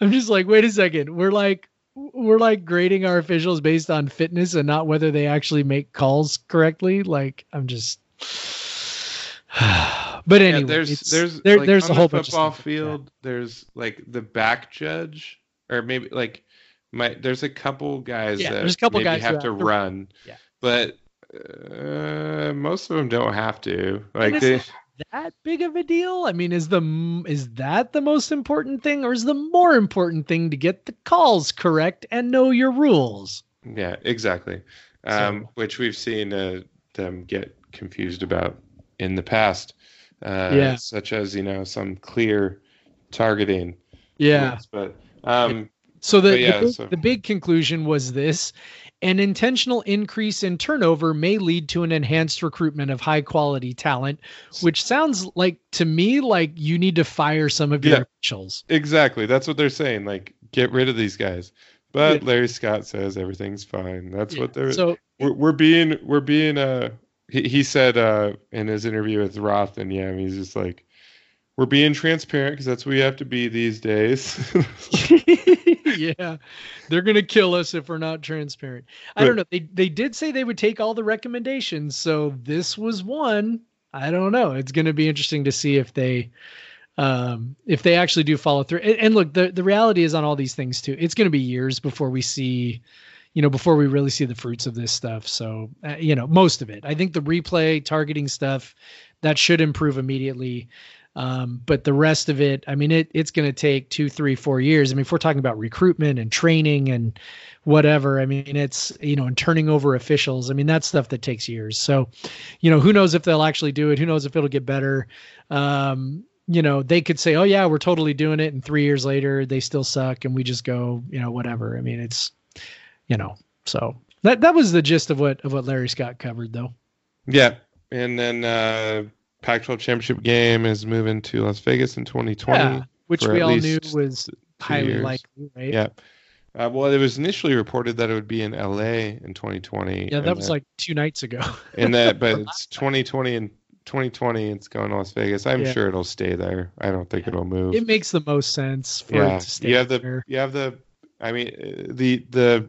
I'm just like, wait a second. We're like, we're like grading our officials based on fitness and not whether they actually make calls correctly. Like, I'm just. but anyway, yeah. There's there's there, like, there's a whole bunch of football stuff like field. There's like the back judge, or maybe like my. There's a couple guys Yeah, that there's a couple maybe guys have have to to- run. Yeah. but uh, most of them don't have to. Like they, That big of a deal? I mean, is the is that the most important thing, or is the more important thing to get the calls correct and know your rules? Yeah, exactly. Um, So- which we've seen uh, them get confused about in the past. Uh, Yeah. Such as, you know, some clear targeting. Yeah. rules. But um, So the yeah, the, big, so- the big conclusion was this: an intentional increase in turnover may lead to an enhanced recruitment of high quality talent, which sounds like to me like you need to fire some of your Yeah. officials. exactly. That's what they're saying. Like, get rid of these guys. But Larry Scott says everything's fine. That's Yeah. what they're. So we're, we're being. We're being. Uh, he, he said uh, in his interview with Roth and Yam, he's just like, we're being transparent because that's what we have to be these days. yeah, they're gonna kill us if we're not transparent. I But- don't know. They they did say they would take all the recommendations, so this was one. I don't know. It's gonna be interesting to see if they um if they actually do follow through. And, and look, the the reality is on all these things too. It's gonna be years before we see. You know, before we really see the fruits of this stuff. So, uh, you know, most of it. I think the replay targeting stuff that should improve immediately. Um, but the rest of it, I mean, it it's going to take two, three, four years. I mean, if we're talking about recruitment and training and whatever, I mean, it's you know, and turning over officials. I mean, that's stuff that takes years. So, you know, who knows if they'll actually do it? Who knows if it'll get better? Um, you know, they could say, "Oh yeah, we're totally doing it," and three years later they still suck, and we just go, you know, whatever. I mean, it's, you know, so that that was the gist of what of what Larry Scott covered, though. Yeah, and then uh, Pac-12 championship game is moving to Las Vegas in 2020. Yeah, which we all knew was highly years. likely, right? Yeah. Uh, well, it was initially reported that it would be in LA in 2020. Yeah, that was like two nights ago. and that, but it's 2020 and 2020. It's going to Las Vegas. I'm Yeah. sure it'll stay there. I don't think Yeah. it'll move. it makes the most sense for yeah, it to stay you have the you have the. I mean, uh, the the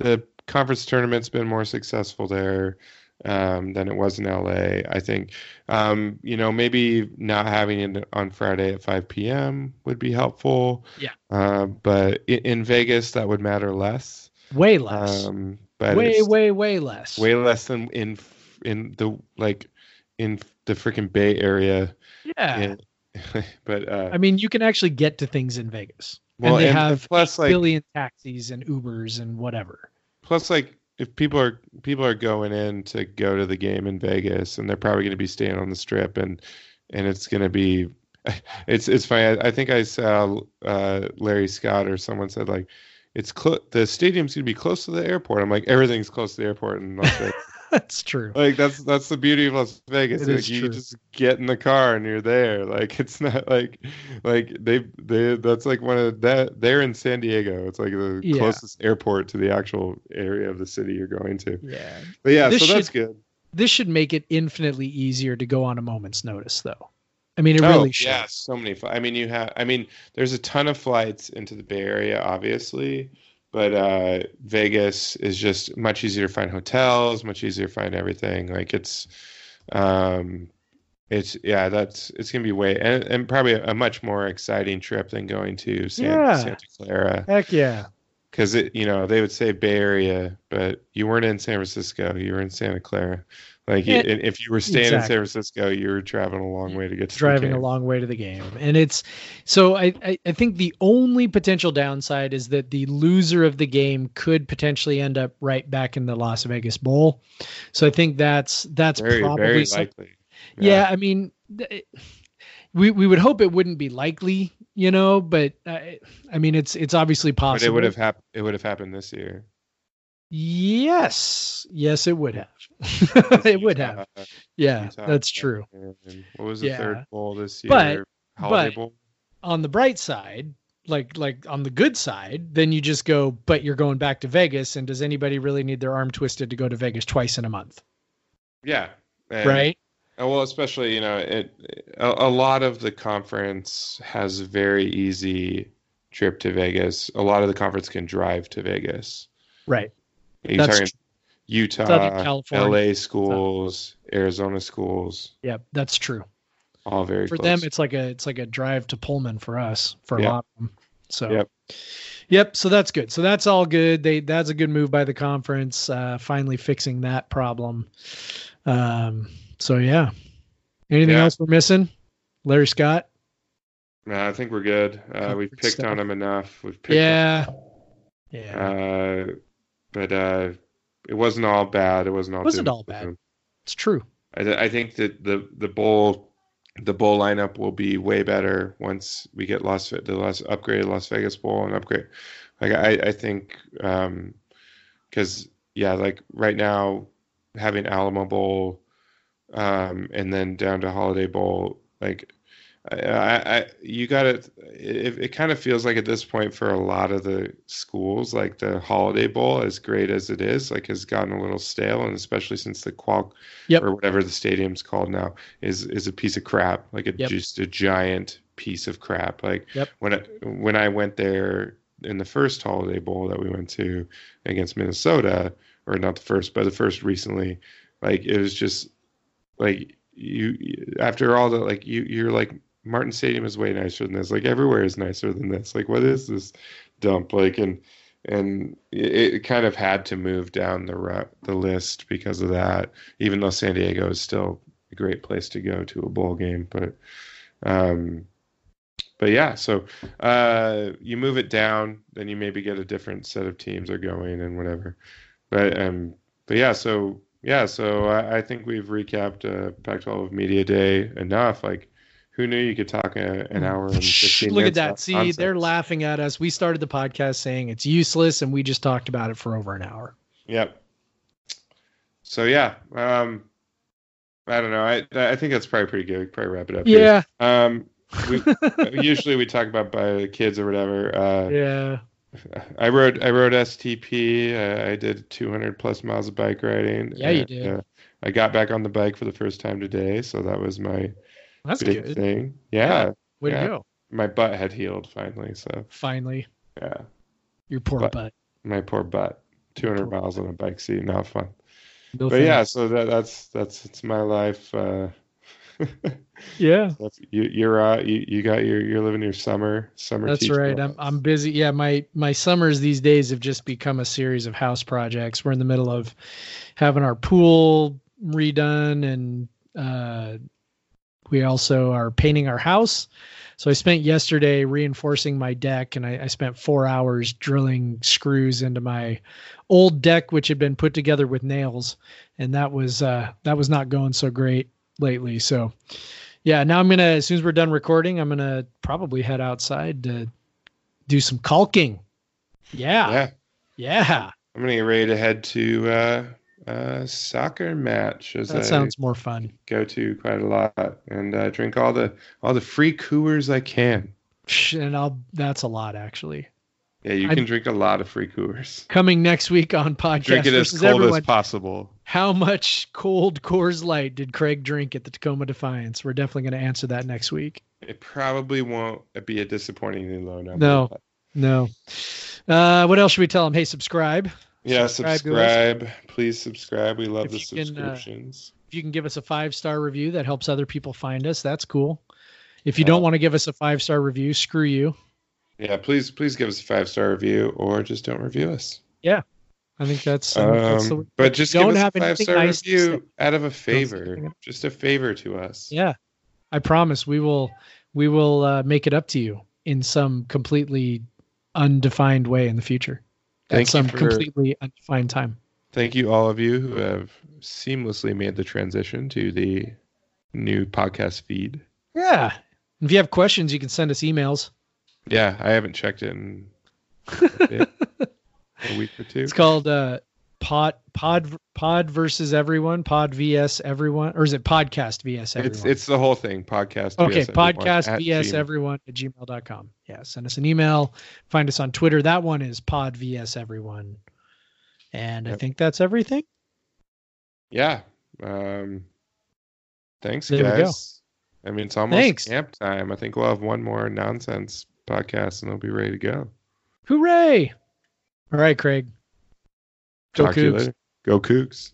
the conference tournament's been more successful there um, than it was in LA. I think, um, you know, maybe not having it on Friday at 5 p.m. would be helpful. Yeah. Uh, but in, in Vegas, that would matter less. Way less. Um, but way, way, way less. way less than in in the like in the freaking Bay Area. yeah. And- but uh, I mean, you can actually get to things in Vegas. well, and they and have plus like billion taxis and Ubers and whatever. Plus like if people are people are going in to go to the game in Vegas and they're probably going to be staying on the strip and and it's going to be it's it's funny. I, I think I saw uh, Larry Scott or someone said like it's clo- the stadium's going to be close to the airport. I'm like everything's close to the airport in Las Vegas that's true. Like that's that's the beauty of Las Vegas. Like is you true. just get in the car and you're there. Like it's not like like they they that's like one of that they're in San Diego. It's like the Yeah. closest airport to the actual area of the city you're going to. Yeah. But yeah, This so that's good. This should make it infinitely easier to go on a moment's notice, though. I mean, it oh, really should. yeah, so many. Fl- I mean, you have. I mean, there's a ton of flights into the Bay Area, obviously, but uh, Vegas is just much easier to find hotels, much easier to find everything. Like it's, um, it's yeah, that's it's gonna be way and, and probably a, much more exciting trip than going to San, Yeah. Santa Clara Heck yeah. because it you know they would say Bay Area, but you weren't in San Francisco, you were in Santa Clara. Like Yeah, and if you were staying in. San Francisco, you were traveling a long way to get to the driving a game. long way to the game and it's so I, I i think the only potential downside is that the loser of the game could potentially end up right back in the las vegas bowl so i think that's that's very probably very likely. yeah. i mean we we would hope it wouldn't be likely you know but i i mean it's it's obviously but possible it would have happened. It would have happened this year. Yes yes it would have it would have yeah Utah that's true what was the Yeah. third bowl this year? But- Holiday but- Bowl. on the bright side, like like on the good side, then you just go, but you're going back to Vegas, and does anybody really need their arm twisted to go to Vegas twice in a month? Yeah. And- right? Well, especially you know, it a, a lot of the conference has very easy trip to Vegas. A lot of the conference can drive to Vegas. Right. You're That's talking Utah, Southern California. LA schools, Arizona schools, Yep, that's true. all very For close. them, it's like a it's like a drive to Pullman for us for a Yeah. lot of them. So. Yep. Yep. So that's good. So that's all good. They that's a good move by the conference. Uh, finally fixing that problem. Um. So yeah. Anything Yeah. else we're missing? Larry Scott. No, I think we're good. Uh, we've picked stuff. on him enough. We've picked on Yeah. Yeah. Uh, but uh, it wasn't all bad. It wasn't all. It Wasn't all bad. It's true. I, th- I think that the the bowl, the bowl lineup will be way better once we get Las the Las upgraded Las Vegas Bowl and upgrade. Like I I think um, because yeah, like right now having Alamo Bowl, um, and then down to Holiday Bowl, like I, I, you got to it, it kind of feels like at this point for a lot of the schools, like the Holiday Bowl, as great as it is, like has gotten a little stale, and especially since the Qual Yep. or whatever the stadium's called now is is a piece of crap, like a Yep. just a giant piece of crap. Like Yep. when I, when I went there in the first Holiday Bowl that we went to against Minnesota, or not the first, but the first recently, like it was just like you after all the like you you're like Martin Stadium is way nicer than this. Like everywhere is nicer than this. Like what is this dump? Like and and it, it kind of had to move down the the list because of that. Even though San Diego is still a great place to go to a bowl game, but um, but yeah. So uh, you move it down, then you maybe get a different set of teams are going and whatever. But um, but yeah. So yeah. So I, I think we've recapped uh, Pac-12 Media Day enough. Like. Who knew you could talk a, an hour and 15 Look at that. See, nonsense? they're laughing at us. We started the podcast saying it's useless, and we just talked about it for over an hour. Yep. So yeah, um, I don't know. I I think that's probably pretty good. We probably wrap it up. here. Yeah. Um, we usually we talk about by kids or whatever. Uh, Yeah. I rode I rode STP. Uh, I did 200 plus miles of bike riding. Yeah, you and, did. Uh, I got back on the bike for the first time today, so that was my That's big good. thing. Yeah, Way yeah. to go. my butt had healed finally. So Finally, yeah, your poor But- butt. my poor butt. 200 Poor miles on a bike seat, not fun. No but yeah, so that that's that's it's my life. Uh, Yeah. you, you're uh, you, you got your you're living your summer summer. That's right. I'm I'm busy. Yeah, my my summers these days have just become a series of house projects. We're in the middle of having our pool redone and uh we also are painting our house. So I spent yesterday reinforcing my deck and I, I spent four hours drilling screws into my old deck, which had been put together with nails. And that was uh that was not going so great lately. So yeah, now I'm gonna as soon as we're done recording, I'm gonna probably head outside to do some caulking. Yeah, yeah. yeah. I'm gonna get ready to head to uh, uh, soccer match. As That I sounds more fun. go to quite a lot, and uh, drink all the all the free Coors I can. And I'll that's a lot actually. Yeah, you I- can drink a lot of free Coors. Coming next week on podcast Drink it as cold everyone. as possible. How much cold Coors Light did Craig drink at the Tacoma Defiance? We're definitely going to answer that next week. It probably won't be a disappointingly low number. No. but- No. Uh, what else should we tell him? Hey, subscribe. Yeah, Subscribe subscribe. Please subscribe. We love If the you can, uh, subscriptions. If you can give us a five star review, that helps other people find us. That's cool. If you don't want to give us a five star review, screw you. yeah, please please give us a five star review or just don't review us. Yeah, I think that's, uh, that's the, Um, but just don't give us have a five star nice review out of a favor. Just a favor to us. yeah. I promise we will we will uh, make it up to you in some completely undefined way in the future. At Thank some for- completely undefined time. Thank you, all of you who have seamlessly made the transition to the new podcast feed. Yeah. If you have questions, you can send us emails. Yeah, I haven't checked it in a, bit, a week or two. It's called uh, Pod Pod Pod versus Everyone, Pod vs Everyone, or is it Podcast vs Everyone? It's it's the whole thing. Podcast. okay. VS everyone Podcast at vs gmail. Everyone at gmail.com. Yeah. Send us an email. Find us on Twitter. That one is Pod vs Everyone. And I think that's everything. Yeah. Um, thanks, There guys. I mean, it's almost Thanks. camp time. I think we'll have one more nonsense podcast, and they'll be ready to go. Hooray! All right, Craig. Go Talk to you Cougs. later. Go Cougs.